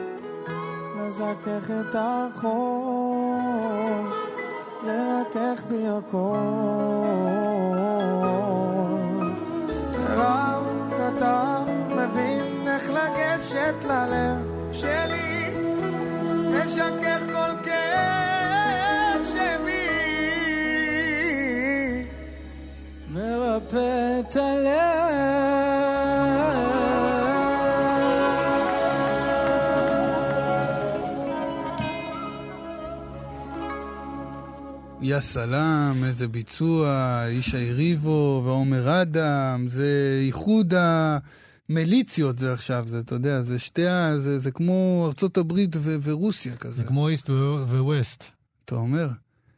לזכך את החול, לרכך בי הכל. ורק אתה מבין איך לגשת ללב שלי, משכך כל כאב שבי. מרפא את הלב. יא סלאם, איזה ביצוע, ישי ריבו ועומר אדם, זה איחוד המיליציות זה עכשיו, זה, אתה יודע, זה שתי ה... זה, זה כמו ארצות הברית ו- ורוסיה כזה. זה כמו East ו West. אתה אומר?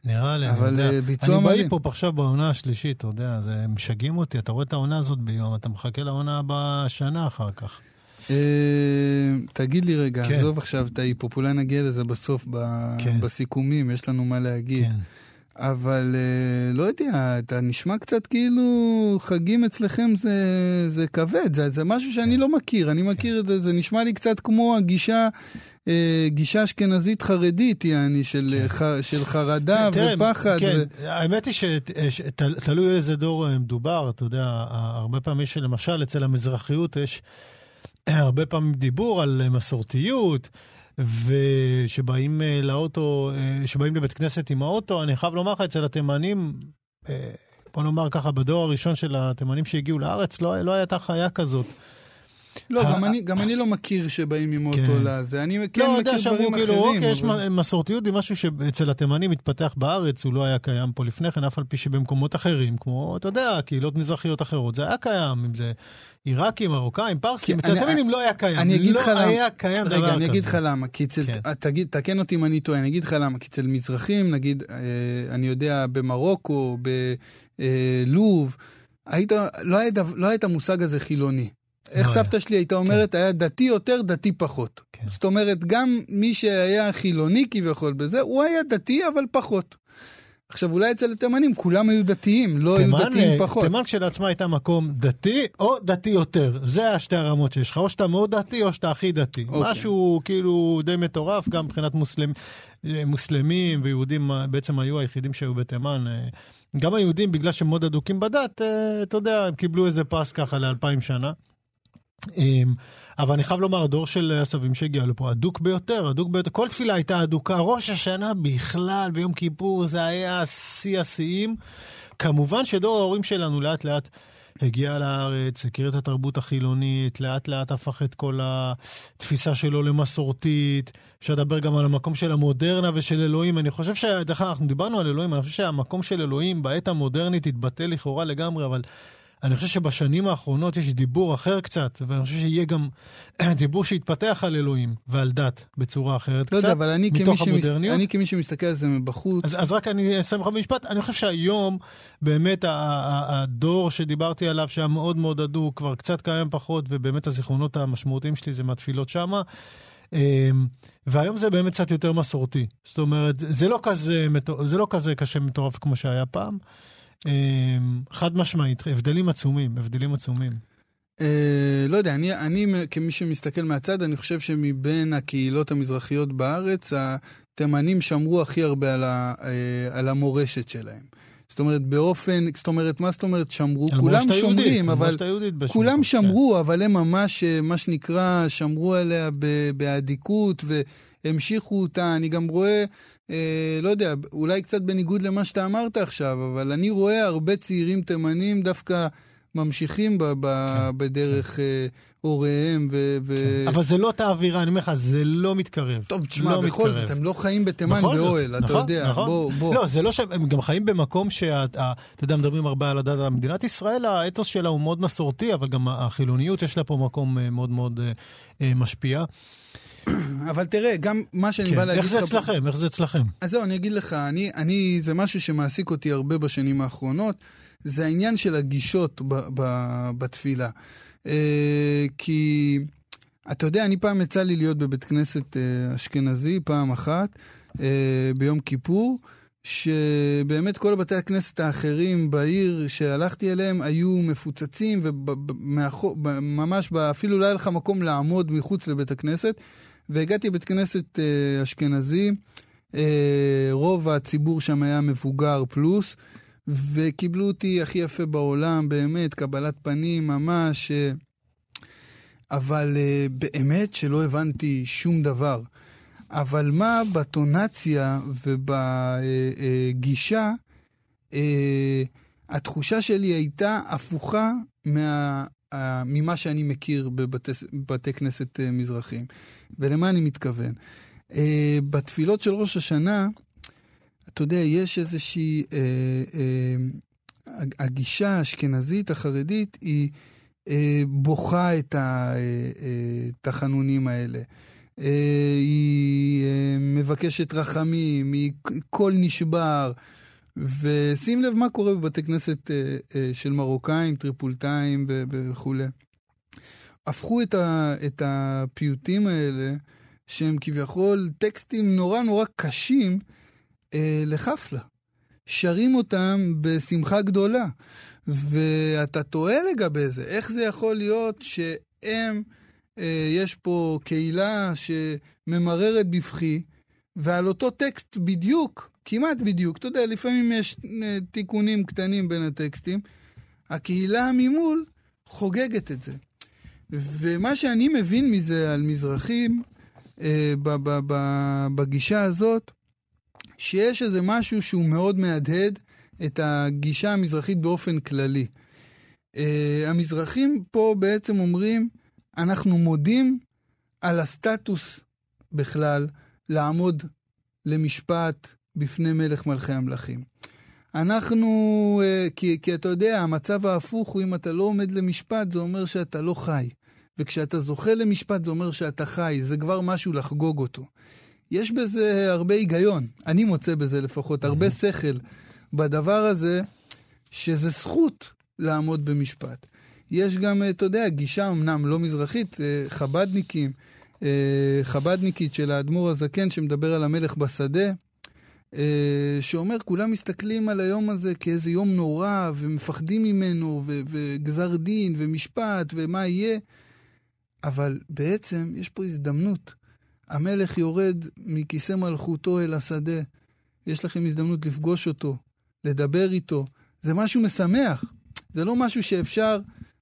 נראה לי, אני אבל, יודע. אה, ביצוע אני מדהים. בהיפ-הופ עכשיו בעונה השלישית, אתה יודע, זה משגעים אותי, אתה רואה את העונה הזאת ביום, אתה מחכה לעונה הבאה שנה אחר כך. אה, תגיד לי רגע, כן. עזוב עכשיו את ההיפ-הופ, אולי נגיע לזה בסוף ב- כן. בסיכומים, יש לנו מה להגיד. כן. אבל אה, לא יודע, אתה נשמע קצת כאילו חגים אצלכם זה, זה כבד, זה, זה משהו שאני לא מכיר, אני מכיר את זה, זה נשמע לי קצת כמו הגישה, אה, גישה אשכנזית חרדית, יעני, של, כן. ח, של חרדה תראה, ופחד. כן, ו... האמת היא שתלוי איזה דור אה, מדובר, אתה יודע, הרבה פעמים יש, למשל, אצל המזרחיות יש הרבה פעמים דיבור על אה, מסורתיות. ושבאים אה, לאוטו, אה, שבאים לבית כנסת עם האוטו, אני חייב לומר לך, אצל התימנים, אה, בוא נאמר ככה, בדור הראשון של התימנים שהגיעו לארץ, לא, לא הייתה חיה כזאת. לא, גם אני, גם אני לא מכיר שבאים עם אוטו כן. לזה, אני כן לא, מכיר יודע דברים כאילו, אחרים. אוקיי, יש מסורתיות היא משהו שאצל התימנים מתפתח בארץ, הוא לא היה קיים פה לפני כן, אף על פי שבמקומות אחרים, כמו, אתה יודע, קהילות מזרחיות אחרות, זה היה קיים, אם זה עיראקים, מרוקאים, פרסים, כי אצל התימנים לא היה קיים, אני אגיד לא לך למה. היה קיים דבר כזה. רגע, אני אגיד לך למה, כי אצל, כן. אה, תגיד, תקן אותי אם אני טועה, אני אגיד לך למה, כי אצל מזרחים, נגיד, אה, אני יודע, במרוקו, בלוב, היית, לא לא היה את המושג הזה חילוני. איך לא סבתא שלי הייתה אומרת, היה דתי יותר, דתי פחות. כן. זאת אומרת, גם מי שהיה חילוני כביכול בזה, הוא היה דתי, אבל פחות. עכשיו, אולי אצל התימנים כולם היו דתיים, לא היו תימן, דתיים אה, פחות. תימן כשלעצמה הייתה מקום דתי או דתי יותר. זה השתי הרמות שיש לך, או שאתה מאוד דתי או שאתה הכי דתי. אוקיי. משהו כאילו די מטורף, גם מבחינת מוסלמ, אה, מוסלמים ויהודים אה, בעצם היו היחידים שהיו בתימן. גם היהודים, בגלל שהם מאוד אדוקים בדת, אתה יודע, הם קיבלו איזה פס ככה לאלפיים שנה. אמ, אבל אני חייב לומר, הדור של הסבים שהגיע לפה, הדוק ביותר, הדוק ביותר. כל תפילה הייתה אדוקה. ראש השנה בכלל, ביום כיפור, זה היה שיא השיאים. כמובן שדור ההורים שלנו לאט לאט הגיע לארץ, הכיר את התרבות החילונית, לאט לאט הפך את כל התפיסה שלו למסורתית. אפשר לדבר גם על המקום של המודרנה ושל אלוהים. אני חושב ש... דרך אגב, אנחנו דיברנו על אלוהים, אני חושב שהמקום של אלוהים בעת המודרנית התבטא לכאורה לגמרי, אבל אני חושב שבשנים האחרונות יש דיבור אחר קצת, ואני חושב שיהיה גם דיבור שיתפתח על אלוהים ועל דת בצורה אחרת לא קצת, יודע, אבל אני כמי, מתוך שמס... המודרניות. אני כמי שמסתכל על זה מבחוץ, אז, אז רק אני אסיים לך במשפט, אני חושב שהיום באמת הדור שדיברתי עליו, שהיה מאוד מאוד הדוק, כבר קצת קיים פחות, ובאמת הזיכרונות המשמעותיים שלי זה מהתפילות שמה. אמ, והיום זה באמת קצת יותר מסורתי. זאת אומרת, זה לא כזה, זה לא כזה קשה מטורף כמו שהיה פעם. אמ, חד משמעית, הבדלים עצומים, הבדלים עצומים. אה, לא יודע, אני, אני כמי שמסתכל מהצד, אני חושב שמבין הקהילות המזרחיות בארץ, התימנים שמרו הכי הרבה על, ה, אה, על המורשת שלהם. זאת אומרת, באופן, זאת אומרת, מה זאת אומרת שמרו? כולם שומרים, על אבל כולם מקום, שמרו, אבל הם ממש, אה, מה שנקרא, שמרו עליה באדיקות והמשיכו אותה. אני גם רואה, אה, לא יודע, אולי קצת בניגוד למה שאתה אמרת עכשיו, אבל אני רואה הרבה צעירים תימנים דווקא ממשיכים ב- ב- בדרך אה, הוריהם. ו- ו- כן. אבל זה לא אותה אווירה, אני אומר לך, זה לא מתקרב. טוב, תשמע, לא בכל מתקרב. זאת, הם לא חיים בתימן באוהל, אתה נכון, יודע. נכון. בוא, בוא. לא, זה לא שהם גם חיים במקום שאתה יודע, מדברים הרבה על הדת, על מדינת ישראל, האתוס שלה הוא מאוד מסורתי, אבל גם החילוניות יש לה פה מקום אה, מאוד מאוד אה, אה, משפיע. אבל תראה, גם מה שאני בא כן. להגיד איך זה לך... אצלכם? איך זה אצלכם? אז זהו, אני אגיד לך, אני, אני, זה משהו שמעסיק אותי הרבה בשנים האחרונות, זה העניין של הגישות ב, ב, בתפילה. אה, כי, אתה יודע, אני פעם יצא לי להיות בבית כנסת אה, אשכנזי, פעם אחת, אה, ביום כיפור, שבאמת כל בתי הכנסת האחרים בעיר שהלכתי אליהם היו מפוצצים, וממש אפילו לא היה לך מקום לעמוד מחוץ לבית הכנסת. והגעתי לבית כנסת אה, אשכנזי, אה, רוב הציבור שם היה מבוגר פלוס, וקיבלו אותי הכי יפה בעולם, באמת, קבלת פנים ממש, אה, אבל אה, באמת שלא הבנתי שום דבר. אבל מה בטונציה ובגישה, אה, התחושה שלי הייתה הפוכה מה, אה, ממה שאני מכיר בבתי בתי כנסת אה, מזרחיים. ולמה אני מתכוון? אה, בתפילות של ראש השנה, אתה יודע, יש איזושהי... אה, אה, הגישה האשכנזית החרדית היא אה, בוכה את התחנונים האלה. אה, היא אה, מבקשת רחמים, היא קול נשבר. ושים לב מה קורה בבתי כנסת אה, אה, של מרוקאים, טריפולטאים וכולי. הפכו את, ה, את הפיוטים האלה, שהם כביכול טקסטים נורא נורא קשים, אה, לחפלה. שרים אותם בשמחה גדולה. ואתה תוהה לגבי זה, איך זה יכול להיות שהם, אה, יש פה קהילה שממררת בבכי, ועל אותו טקסט בדיוק, כמעט בדיוק, אתה יודע, לפעמים יש אה, תיקונים קטנים בין הטקסטים, הקהילה ממול חוגגת את זה. ומה שאני מבין מזה על מזרחים, אה, בגישה הזאת, שיש איזה משהו שהוא מאוד מהדהד את הגישה המזרחית באופן כללי. אה, המזרחים פה בעצם אומרים, אנחנו מודים על הסטטוס בכלל לעמוד למשפט בפני מלך מלכי המלכים. אנחנו, אה, כי, כי אתה יודע, המצב ההפוך הוא אם אתה לא עומד למשפט, זה אומר שאתה לא חי. וכשאתה זוכה למשפט זה אומר שאתה חי, זה כבר משהו לחגוג אותו. יש בזה הרבה היגיון, אני מוצא בזה לפחות, הרבה שכל בדבר הזה, שזה זכות לעמוד במשפט. יש גם, אתה יודע, גישה אמנם לא מזרחית, אה, חבדניקים, אה, חבדניקית של האדמו"ר הזקן שמדבר על המלך בשדה, אה, שאומר, כולם מסתכלים על היום הזה כאיזה יום נורא, ומפחדים ממנו, וגזר דין, ומשפט, ומה יהיה. אבל בעצם יש פה הזדמנות. המלך יורד מכיסא מלכותו אל השדה. יש לכם הזדמנות לפגוש אותו, לדבר איתו. זה משהו משמח. זה לא משהו שאפשר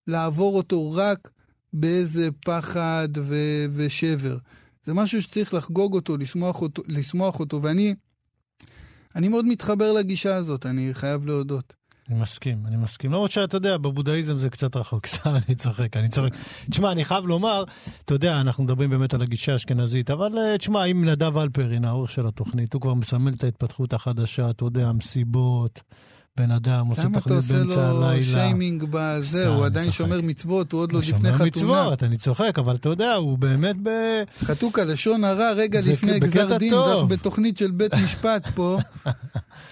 לעבור אותו רק באיזה פחד ו- ושבר. זה משהו שצריך לחגוג אותו, לשמוח אותו, לשמוח אותו. ואני אני מאוד מתחבר לגישה הזאת, אני חייב להודות. אני מסכים, אני מסכים. למרות שאתה יודע, בבודהיזם זה קצת רחוק, סתם אני צוחק, אני צוחק. תשמע, אני חייב לומר, אתה יודע, אנחנו מדברים באמת על הגישה האשכנזית, אבל אה, תשמע, אם נדב אלפרין, העורך של התוכנית, הוא כבר מסמל את ההתפתחות החדשה, אתה יודע, המסיבות. בן אדם עושה תוכנית באמצע הלילה. למה אתה עושה לו שיימינג בזה? הוא עדיין שומר מצוות, הוא עוד לא לפני חתונה. הוא שומר מצוות, אני צוחק, אבל אתה יודע, הוא באמת ב... חתוכה, לשון הרע רגע לפני גזר דין, ואנחנו בתוכנית של בית משפט פה,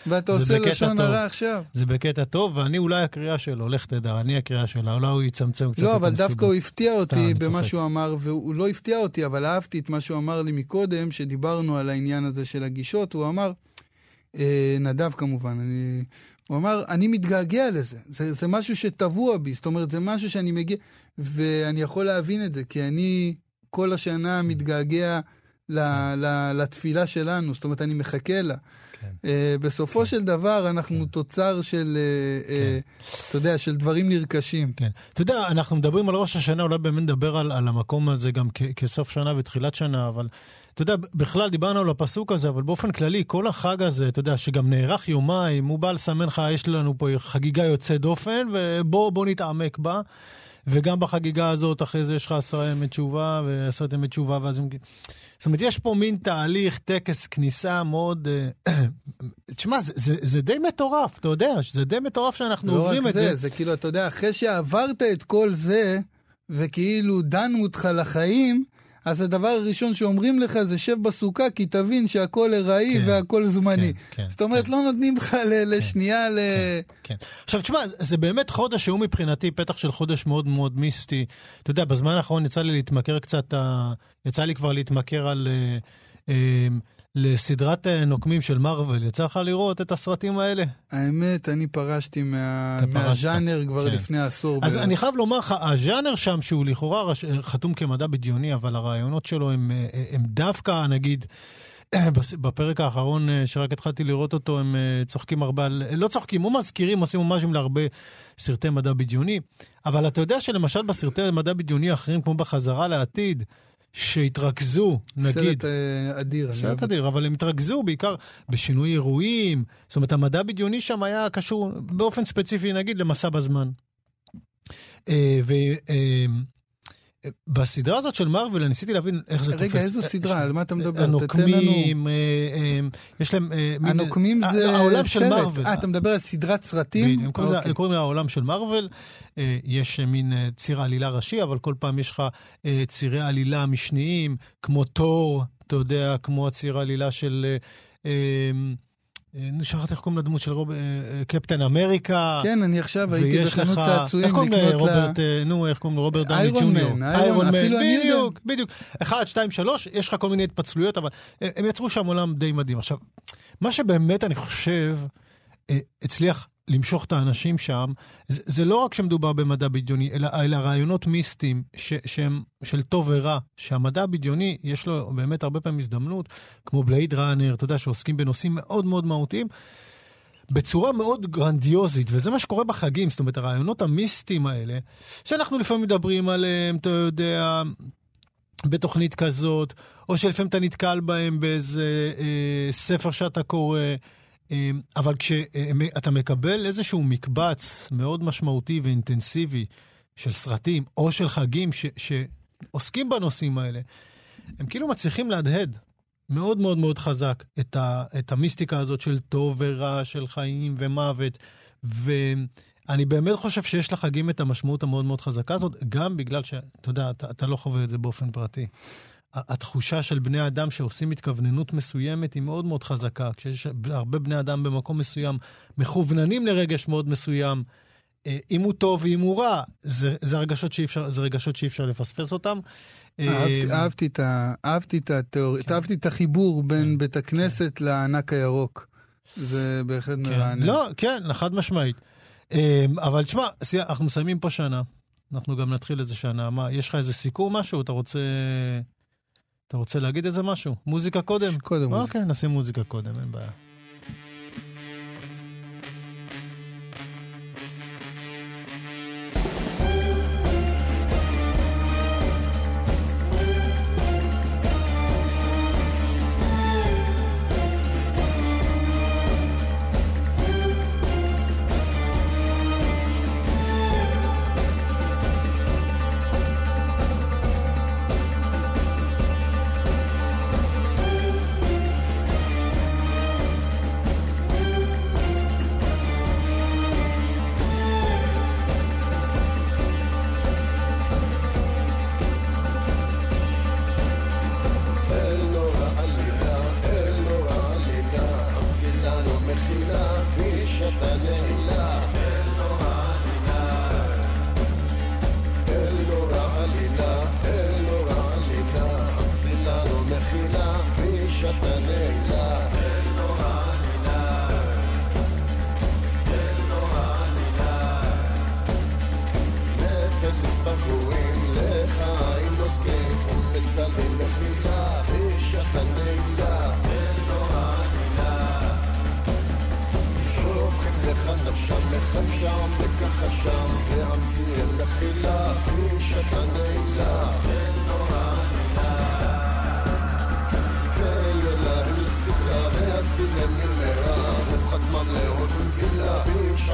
ואתה עושה לשון הרע עכשיו. זה בקטע טוב, ואני אולי הקריאה שלו, לך תדע, אני הקריאה שלו, אולי הוא יצמצם קצת לא, אבל דווקא הוא הפתיע אותי במה שהוא אמר, והוא לא הפתיע אותי, אבל אהבתי את מה שהוא אמר לי מקודם, שדיברנו על העניין הזה של הגישות, הוא אמר, אה, נדב כמובן, אני... הוא אמר, אני מתגעגע לזה, זה, זה משהו שטבוע בי, זאת אומרת, זה משהו שאני מגיע, ואני יכול להבין את זה, כי אני כל השנה מתגעגע ל, ל, לתפילה שלנו, זאת אומרת, אני מחכה לה. כן. Uh, בסופו כן. של דבר, אנחנו כן. תוצר של, uh, כן. uh, אתה יודע, של דברים נרכשים. כן. אתה יודע, אנחנו מדברים על ראש השנה, אולי באמת נדבר על, על המקום הזה גם כ- כסוף שנה ותחילת שנה, אבל אתה יודע, בכלל דיברנו על הפסוק הזה, אבל באופן כללי, כל החג הזה, אתה יודע, שגם נערך יומיים, הוא בא לסמן לך, יש לנו פה חגיגה יוצאת דופן, ובוא נתעמק בה. וגם בחגיגה הזאת, אחרי זה יש לך עשרה ימי תשובה, ועשרת ימי תשובה, ואז... זאת אומרת, יש פה מין תהליך, טקס כניסה מאוד... אה, תשמע, זה, זה, זה די מטורף, אתה יודע, זה די מטורף שאנחנו לא עוברים את זה. לא רק זה, זה כאילו, אתה יודע, אחרי שעברת את כל זה, וכאילו דנו אותך לחיים, אז הדבר הראשון שאומרים לך זה שב בסוכה, כי תבין שהכל ארעי כן, והכל זמני. כן, כן, זאת אומרת, כן. לא נותנים לך ל- לשנייה ל... כן. עכשיו, תשמע, זה באמת חודש שהוא מבחינתי פתח של חודש מאוד מאוד מיסטי. אתה יודע, בזמן האחרון יצא לי להתמכר קצת, יצא לי כבר להתמכר על... אה, אה, לסדרת אה, נוקמים של מארוול. יצא לך לראות את הסרטים האלה? האמת, אני פרשתי מה... מהז'אנר כבר כן. לפני עשור. אז בערך. אני חייב לומר לך, הז'אנר שם, שהוא לכאורה רש- חתום כמדע בדיוני, אבל הרעיונות שלו הם, אה, הם דווקא, נגיד, בפרק האחרון אה, שרק התחלתי לראות אותו, הם אה, צוחקים הרבה על... לא צוחקים, או מזכירים, עושים ממש להרבה סרטי מדע בדיוני. אבל אתה יודע שלמשל בסרטי מדע בדיוני האחרים, כמו בחזרה לעתיד, שהתרכזו, נגיד... סרט אה, אדיר. אני סרט אוהב אדיר, אבל הם התרכזו בעיקר בשינוי אירועים. זאת אומרת, המדע הבדיוני שם היה קשור באופן ספציפי, נגיד, למסע בזמן. ובסדרה הזאת של מארוול, אני ניסיתי להבין איך זה רגע, תופס. איזו אה, סדרה? על מה אתה מדבר? הנוקמים, אה, אה, יש להם... אה, הנוקמים אה, זה העולם של. מארוול. אה, אתה מדבר על סדרת סרטים? בדיוק, הם קוראים לזה- אוקיי. לה העולם של מארוול. אה, יש אה, מין אה, ציר עלילה ראשי, אבל כל פעם יש לך אה, צירי עלילה משניים, כמו תור, אתה יודע, כמו הציר העלילה של... אה, אה, נו, שכחתי איך קוראים לדמות של רוב... אה, אה, קפטן אמריקה. כן, אני עכשיו הייתי ויש בחנות לך- צעצועים איך קוראים לקנות לה... לרוברט, נו, איך קוראים לו? רוברט דאוני איירון ג'וניור. מן, איירון- אפילו אני יודע. בדיוק, בדיוק. אחד, שתיים, שלוש, יש לך כל מיני התפצלויות, אבל הם יצרו שם עולם די מדהים. עכשיו, מה שבאמת אני חושב הצליח למשוך את האנשים שם, זה, זה לא רק שמדובר במדע בדיוני, אלא, אלא רעיונות מיסטיים ש, שהם של טוב ורע, שהמדע הבדיוני, יש לו באמת הרבה פעמים הזדמנות, כמו בלייד ראנר, אתה יודע, שעוסקים בנושאים מאוד מאוד מהותיים. בצורה מאוד גרנדיוזית, וזה מה שקורה בחגים, זאת אומרת, הרעיונות המיסטיים האלה, שאנחנו לפעמים מדברים עליהם, אתה יודע, בתוכנית כזאת, או שלפעמים אתה נתקל בהם באיזה אה, ספר שאתה קורא, אבל כשאתה מקבל איזשהו מקבץ מאוד משמעותי ואינטנסיבי של סרטים, או של חגים ש, שעוסקים בנושאים האלה, הם כאילו מצליחים להדהד מאוד מאוד מאוד חזק את, ה, את המיסטיקה הזאת של טוב ורע, של חיים ומוות. ואני באמת חושב שיש לחגים את המשמעות המאוד מאוד חזקה הזאת, גם בגלל שאתה יודע, אתה, אתה לא חווה את זה באופן פרטי. התחושה של בני אדם שעושים התכווננות מסוימת היא מאוד מאוד חזקה. כשיש הרבה בני אדם במקום מסוים מכווננים לרגש מאוד מסוים, אה, אם הוא טוב ואם הוא רע, זה, זה, רגשות שאי אפשר, זה רגשות שאי אפשר לפספס אותם. אהבתי- אה, אהבתי את ה- אהבתי את התיאוריה, כן. אהבתי את החיבור בין בית הכנסת לענק הירוק. זה בהחלט כן. מרענן. לא, כן, חד משמעית. אה, אבל תשמע, אנחנו מסיימים פה שנה. אנחנו גם נתחיל איזה שנה. מה, יש לך איזה סיכום משהו? אתה רוצה... אתה רוצה להגיד איזה משהו? מוזיקה קודם? קודם מוזיקה. אוקיי, נשים מוזיקה קודם, אין בעיה.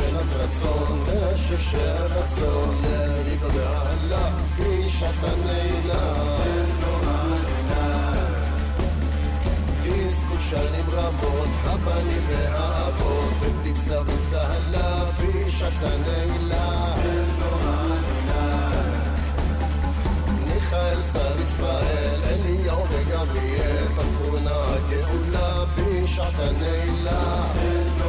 בשעת הנעילה. כאן השאלת רצון, נריב והלה, בשעת הנעילה. תזכו שנים רבות, הבנים והאבות, ותצא וצהלה, בשעת הנעילה. מיכאל, שר ישראל, אליהו וגבריאל, מסרו נא הגאולה בשעת הנעילה.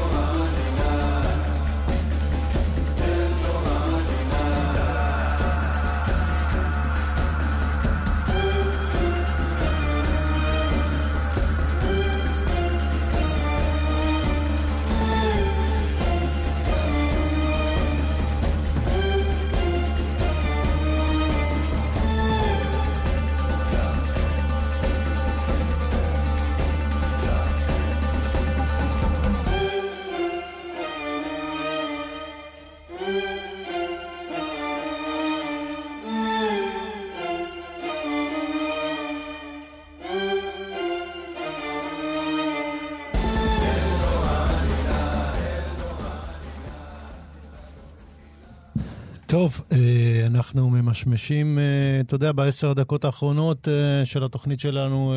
טוב, אה, אנחנו ממשמשים, אה, אתה יודע, בעשר הדקות האחרונות אה, של התוכנית שלנו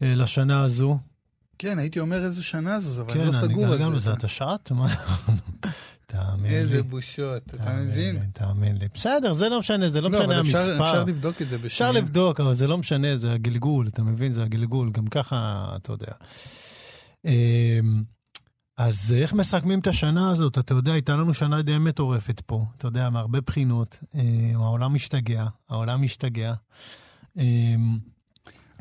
לשנה הזו. כן, הייתי אומר איזה שנה זו, אבל כן, אני לא סגור על גם זה. לזה. אתה שעת? מה? תאמין לי. איזה בושות, אתה מבין? תאמין לי. בסדר, זה לא משנה, זה לא לא, משנה אבל אפשר- המספר. אפשר לבדוק את זה בשנייה. אפשר לבדוק, אבל זה לא משנה, זה הגלגול, אתה מבין? זה הגלגול, גם ככה, אתה יודע. אז איך מסכמים את השנה הזאת? אתה יודע, הייתה לנו שנה די מטורפת פה, אתה יודע, מהרבה בחינות. אמ, העולם משתגע, העולם משתגע. אמ,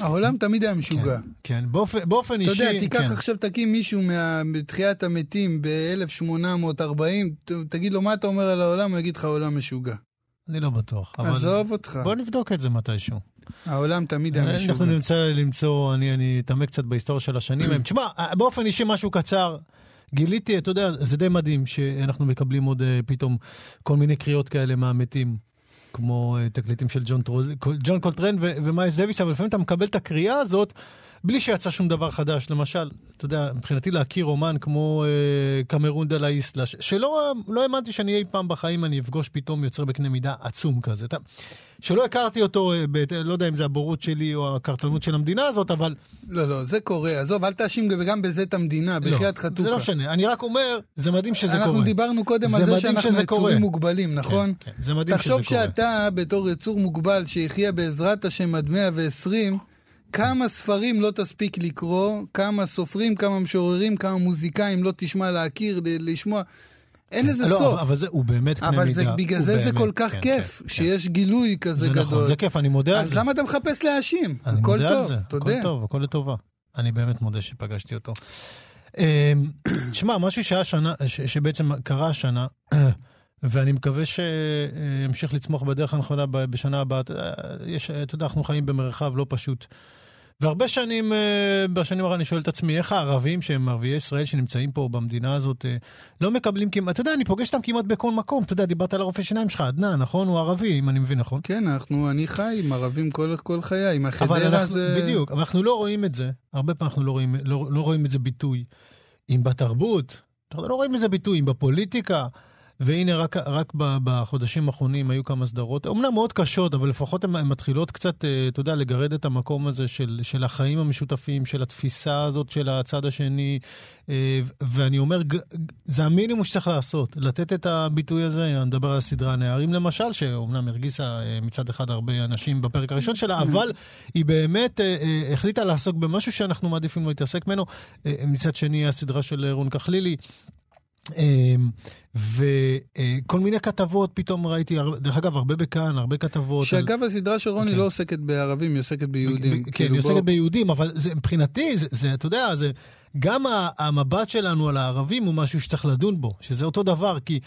העולם תמיד היה משוגע. כן, כן, באופן, באופן אתה אישי, יודע, תיקח כן. עכשיו, תקים מישהו מתחיית המתים ב-1840, תגיד לו מה אתה אומר על העולם, הוא יגיד לך העולם משוגע. אני לא בטוח, אבל עזוב אותך, בוא נבדוק את זה מתישהו. העולם תמיד היה אנחנו משוגע. נמצא למצוא, אני, אתעמק קצת בהיסטוריה של השנים. תשמע, באופן אישי משהו קצר. גיליתי, אתה יודע, זה די מדהים שאנחנו מקבלים עוד אה, פתאום כל מיני קריאות כאלה מהמתים, כמו אה, תקליטים של ג'ון, ג'ון קולטרן ומייס דוויס, אבל לפעמים אתה מקבל את הקריאה הזאת בלי שיצא שום דבר חדש. למשל, אתה יודע, מבחינתי להכיר אומן כמו אה, קמרון דה לה איסלה, ש- שלא לא האמנתי שאני אי פעם בחיים אני אפגוש פתאום יוצר בקנה מידה עצום כזה. אתה, שלא הכרתי אותו, אה, ב- לא יודע אם זה הבורות שלי או הקרתנות של המדינה הזאת, אבל לא, לא, זה קורה. עזוב, אל תאשים גם בזה את המדינה, בחייאת לא, חתוכה. זה לא משנה, אני רק אומר, זה מדהים שזה קורה. אנחנו דיברנו קודם זה על זה שאנחנו יצורים קורה. מוגבלים, נכון? כן, זה מדהים שזה תחשוב קורה. שאתה, בתור יצור מוגבל שיחיה בעזרת השם עד 120, כמה ספרים לא תספיק לקרוא, כמה סופרים, כמה משוררים, כמה מוזיקאים לא תשמע להכיר, לשמוע. אין לזה לא, סוף. אבל- זה, הוא באמת קנה מידה. אבל זה, בגלל זה זה באמת, כל כך כן, כיף, כן, שיש גילוי כזה זה גדול. נכון, זה כיף, אני מודה על אז זה. למה אתה מחפש להאשים? אני הכל מודה על טוב, זה, תודה. הכל טוב, הכל לטובה. אני באמת מודה שפגשתי אותו. אמ, שמע, משהו שהיה שנה, ש- שבעצם קרה השנה, ואני מקווה שימשיך לצמוח בדרך הנכונה בשנה הבאה. אתה יודע, יש, אתה יודע, אנחנו חיים במרחב לא פשוט. והרבה שנים, אה, בשנים האחרונות אני שואל את עצמי, איך הערבים שהם ערביי ישראל שנמצאים פה במדינה הזאת, אה, לא מקבלים כמעט, אתה יודע, אני פוגש אותם כמעט בכל מקום. אתה יודע, דיברת על הרופא שיניים שלך, עדנן, נכון? הוא ערבי, אם אני מבין נכון. כן, אנחנו, אני חי עם ערבים כל, כל חיי, עם אבל החדרה אנחנו, זה... בדיוק, אבל אנחנו לא רואים את זה, הרבה פעמים אנחנו לא רואים, לא, לא רואים את זה ביטוי. אם בתרבות, אנחנו לא רואים את זה ביטוי, אם בפוליטיקה. והנה, רק, רק בחודשים האחרונים היו כמה סדרות, אומנם מאוד קשות, אבל לפחות הן מתחילות קצת, אה, אתה יודע, לגרד את המקום הזה של, של החיים המשותפים, של התפיסה הזאת של הצד השני. אה, ואני אומר, זה המינימום שצריך לעשות, לתת את הביטוי הזה. אני מדבר על הסדרה נערים למשל, שאומנם הרגישה אה, מצד אחד הרבה אנשים בפרק הראשון שלה, אבל היא באמת החליטה לעסוק במשהו שאנחנו מעדיפים לא להתעסק ממנו. מצד שני, הסדרה של רון כחלילי. אמ, וכל מיני כתבות פתאום ראיתי, דרך אגב, הרבה בכאן, הרבה כתבות. שאגב, הסדרה של רוני כן. לא עוסקת בערבים, היא עוסקת על- ביהודים. כן, כאילו, היא עוסקת ביהודים, אבל זה, מבחינתי, זה, זה, אתה יודע, זה, גם המבט שלנו על הערבים הוא משהו שצריך לדון בו, שזה אותו דבר, כי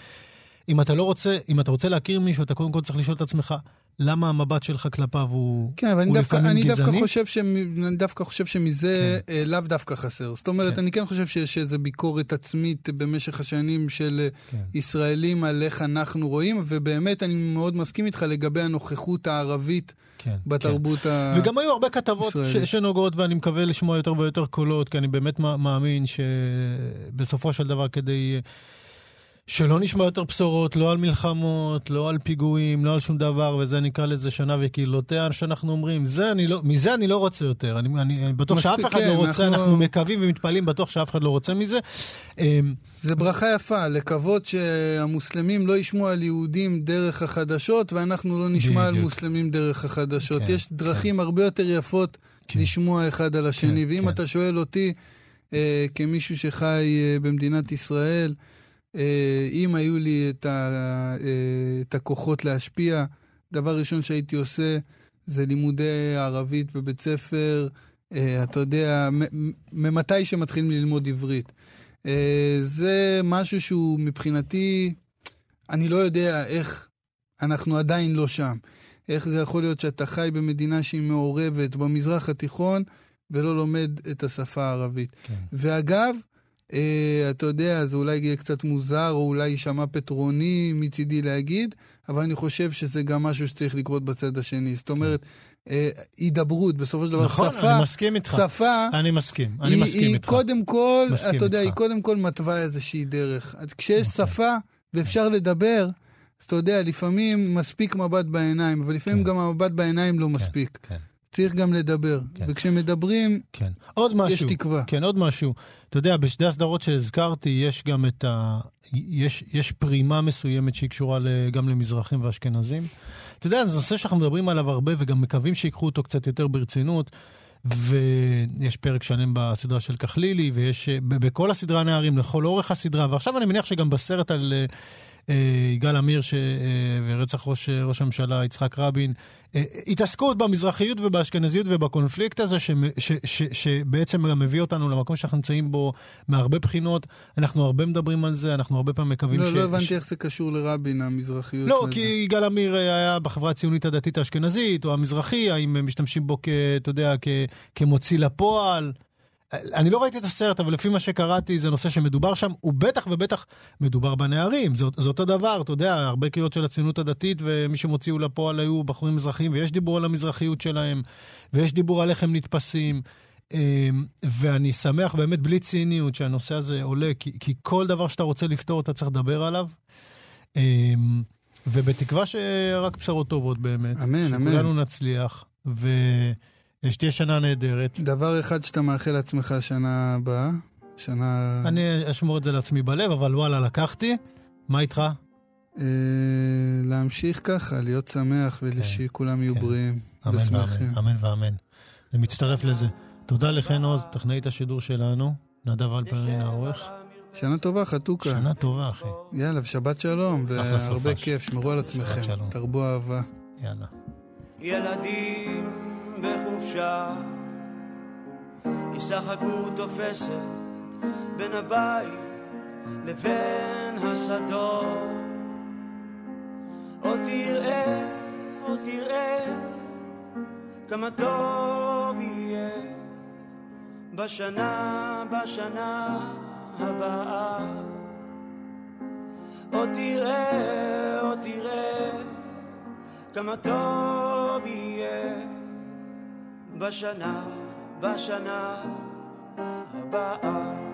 אם אתה לא רוצה, אם אתה רוצה להכיר מישהו, אתה קודם כל צריך לשאול את עצמך, למה המבט שלך כלפיו הוא, כן, אבל הוא דווקא, לפעמים אני דווקא, גזעני? חושב שמ, אני דווקא חושב שמזה כן. לאו דווקא חסר. זאת אומרת, כן. אני כן חושב שיש איזו ביקורת עצמית במשך השנים של אה, כן. ישראלים על איך אנחנו רואים, ובאמת אני מאוד מסכים איתך לגבי הנוכחות הערבית כן, בתרבות כן. ה... וגם היו הרבה כתבות ש-. שנוגעות, ואני מקווה לשמוע יותר ויותר קולות, כי אני באמת מא- מאמין שבסופו של דבר, כדי אה, שלא נשמע יותר בשורות, לא על מלחמות, לא על פיגועים, לא על שום דבר, וזה נקרא לזה שנה וקהילותיה, שאנחנו אומרים, זה אני לא, מזה אני לא רוצה יותר. אני, אני, אני בטוח שאף אחד כן, לא רוצה, אנחנו... אנחנו- מקווים ומתפללים, בטוח שאף אחד לא רוצה מזה. אמ, זה ברכה יפה, לקוות שהמוסלמים לא ישמעו על יהודים דרך החדשות, ואנחנו לא נשמע על בדיוק. מוסלמים דרך החדשות. כן, יש דרכים הרבה יותר יפות כן. לשמוע אחד על השני. כן, ואם כן. אתה שואל אותי, אה, כמישהו שחי אה, במדינת ישראל, אם היו לי את, ה, אה, את הכוחות להשפיע, דבר ראשון שהייתי עושה זה לימודי ערבית בבית ספר, אה, אתה יודע, ממתי שמתחילים ללמוד עברית. אה, זה משהו שהוא מבחינתי, אני לא יודע איך אנחנו עדיין לא שם. איך זה יכול להיות שאתה חי במדינה שהיא מעורבת במזרח התיכון ולא לומד את השפה הערבית. כן. ואגב, אה, אתה יודע, זה אולי יהיה קצת מוזר, או אולי יישמע פטרוני מצידי להגיד, אבל אני חושב שזה גם משהו שצריך לקרות בצד השני. זאת אומרת, אה, הידברות, בסופו של דבר, נכון, שפה, אני מסכים איתך. שפה, אני מסכים, אני היא, מסכים היא איתך. קודם כל, אתה יודע, איתך. היא קודם כל מתווה איזושהי דרך. כשיש אוקיי. שפה ואפשר לדבר, אז אתה יודע, לפעמים מספיק מבט בעיניים, אבל לפעמים כן. גם המבט בעיניים לא מספיק. כן, צריך גם לדבר. כן. וכשמדברים, כן. עוד משהו. יש תקווה. כן, עוד משהו. אתה יודע, בשתי הסדרות שהזכרתי, יש גם את ה... יש, יש פרימה מסוימת שהיא קשורה. גם למזרחים ואשכנזים. אתה יודע, זה נושא שאנחנו מדברים עליו הרבה, וגם מקווים שיקחו אותו קצת יותר ברצינות. ויש פרק שלם בסדרה של כחלילי, ויש בכל הסדרה נערים, לכל אורך הסדרה, ועכשיו אני מניח שגם בסרט על אה, יגאל עמיר ש... אה, ורצח ראש, אה, ראש הממשלה יצחק רבין, אה, התעסקות במזרחיות ובאשכנזיות ובקונפליקט הזה, ש... ש... ש... שבעצם גם מביא אותנו למקום שאנחנו נמצאים בו מהרבה בחינות. אנחנו הרבה מדברים על זה, אנחנו הרבה פעמים מקווים לא, ש... לא ש... הבנתי איך זה קשור לרבין, המזרחיות. לא, וזה. כי יגאל עמיר היה בחברה הציונית הדתית האשכנזית, או המזרחי, האם משתמשים בו כ... אתה יודע, כ... כמוציא לפועל. אני לא ראיתי את הסרט, אבל לפי מה שקראתי, זה נושא שמדובר שם, ובטח ובטח מדובר בנערים. זה, זה אותו דבר, אתה יודע, הרבה קריאות של הציונות הדתית, ומי שמוציאו לפועל היו בחורים מזרחיים, ויש דיבור על המזרחיות שלהם, ויש דיבור על איך הם נתפסים. אמ, ואני שמח באמת, בלי ציניות, שהנושא הזה עולה, כי, כי כל דבר שאתה רוצה לפתור, אתה צריך לדבר עליו. אמ, ובתקווה שרק בשורות טובות באמת. אמן, אמן. שכולנו נצליח, ושתהיה שנה נהדרת. דבר אחד שאתה מאחל לעצמך שנה הבאה, שנה... אני אשמור את זה לעצמי בלב, אבל וואלה, לקחתי. מה איתך? אה, להמשיך ככה, להיות שמח ושכולם יהיו כן. בריאים אמן ושמחים. אמן ואמן. אני מצטרף לזה. תודה לחן עוז, טכנאית השידור שלנו. נדב אלפרין העורך. שנה טובה, חתוכה. שנה טובה, אחי. יאללה, ושבת שלום, אחלה סופש. והרבה כיף, שמרו על עצמכם. תרבו אהבה. יאללה. ילדים בחופשה. ישחקו תופסת בין הבית לבין השדות. עוד תראה, עוד תראה כמה טוב יהיה בשנה, בשנה הבאה. עוד תראה, עוד תראה כמה טוב יהיה בשנה, בשנה הבאה.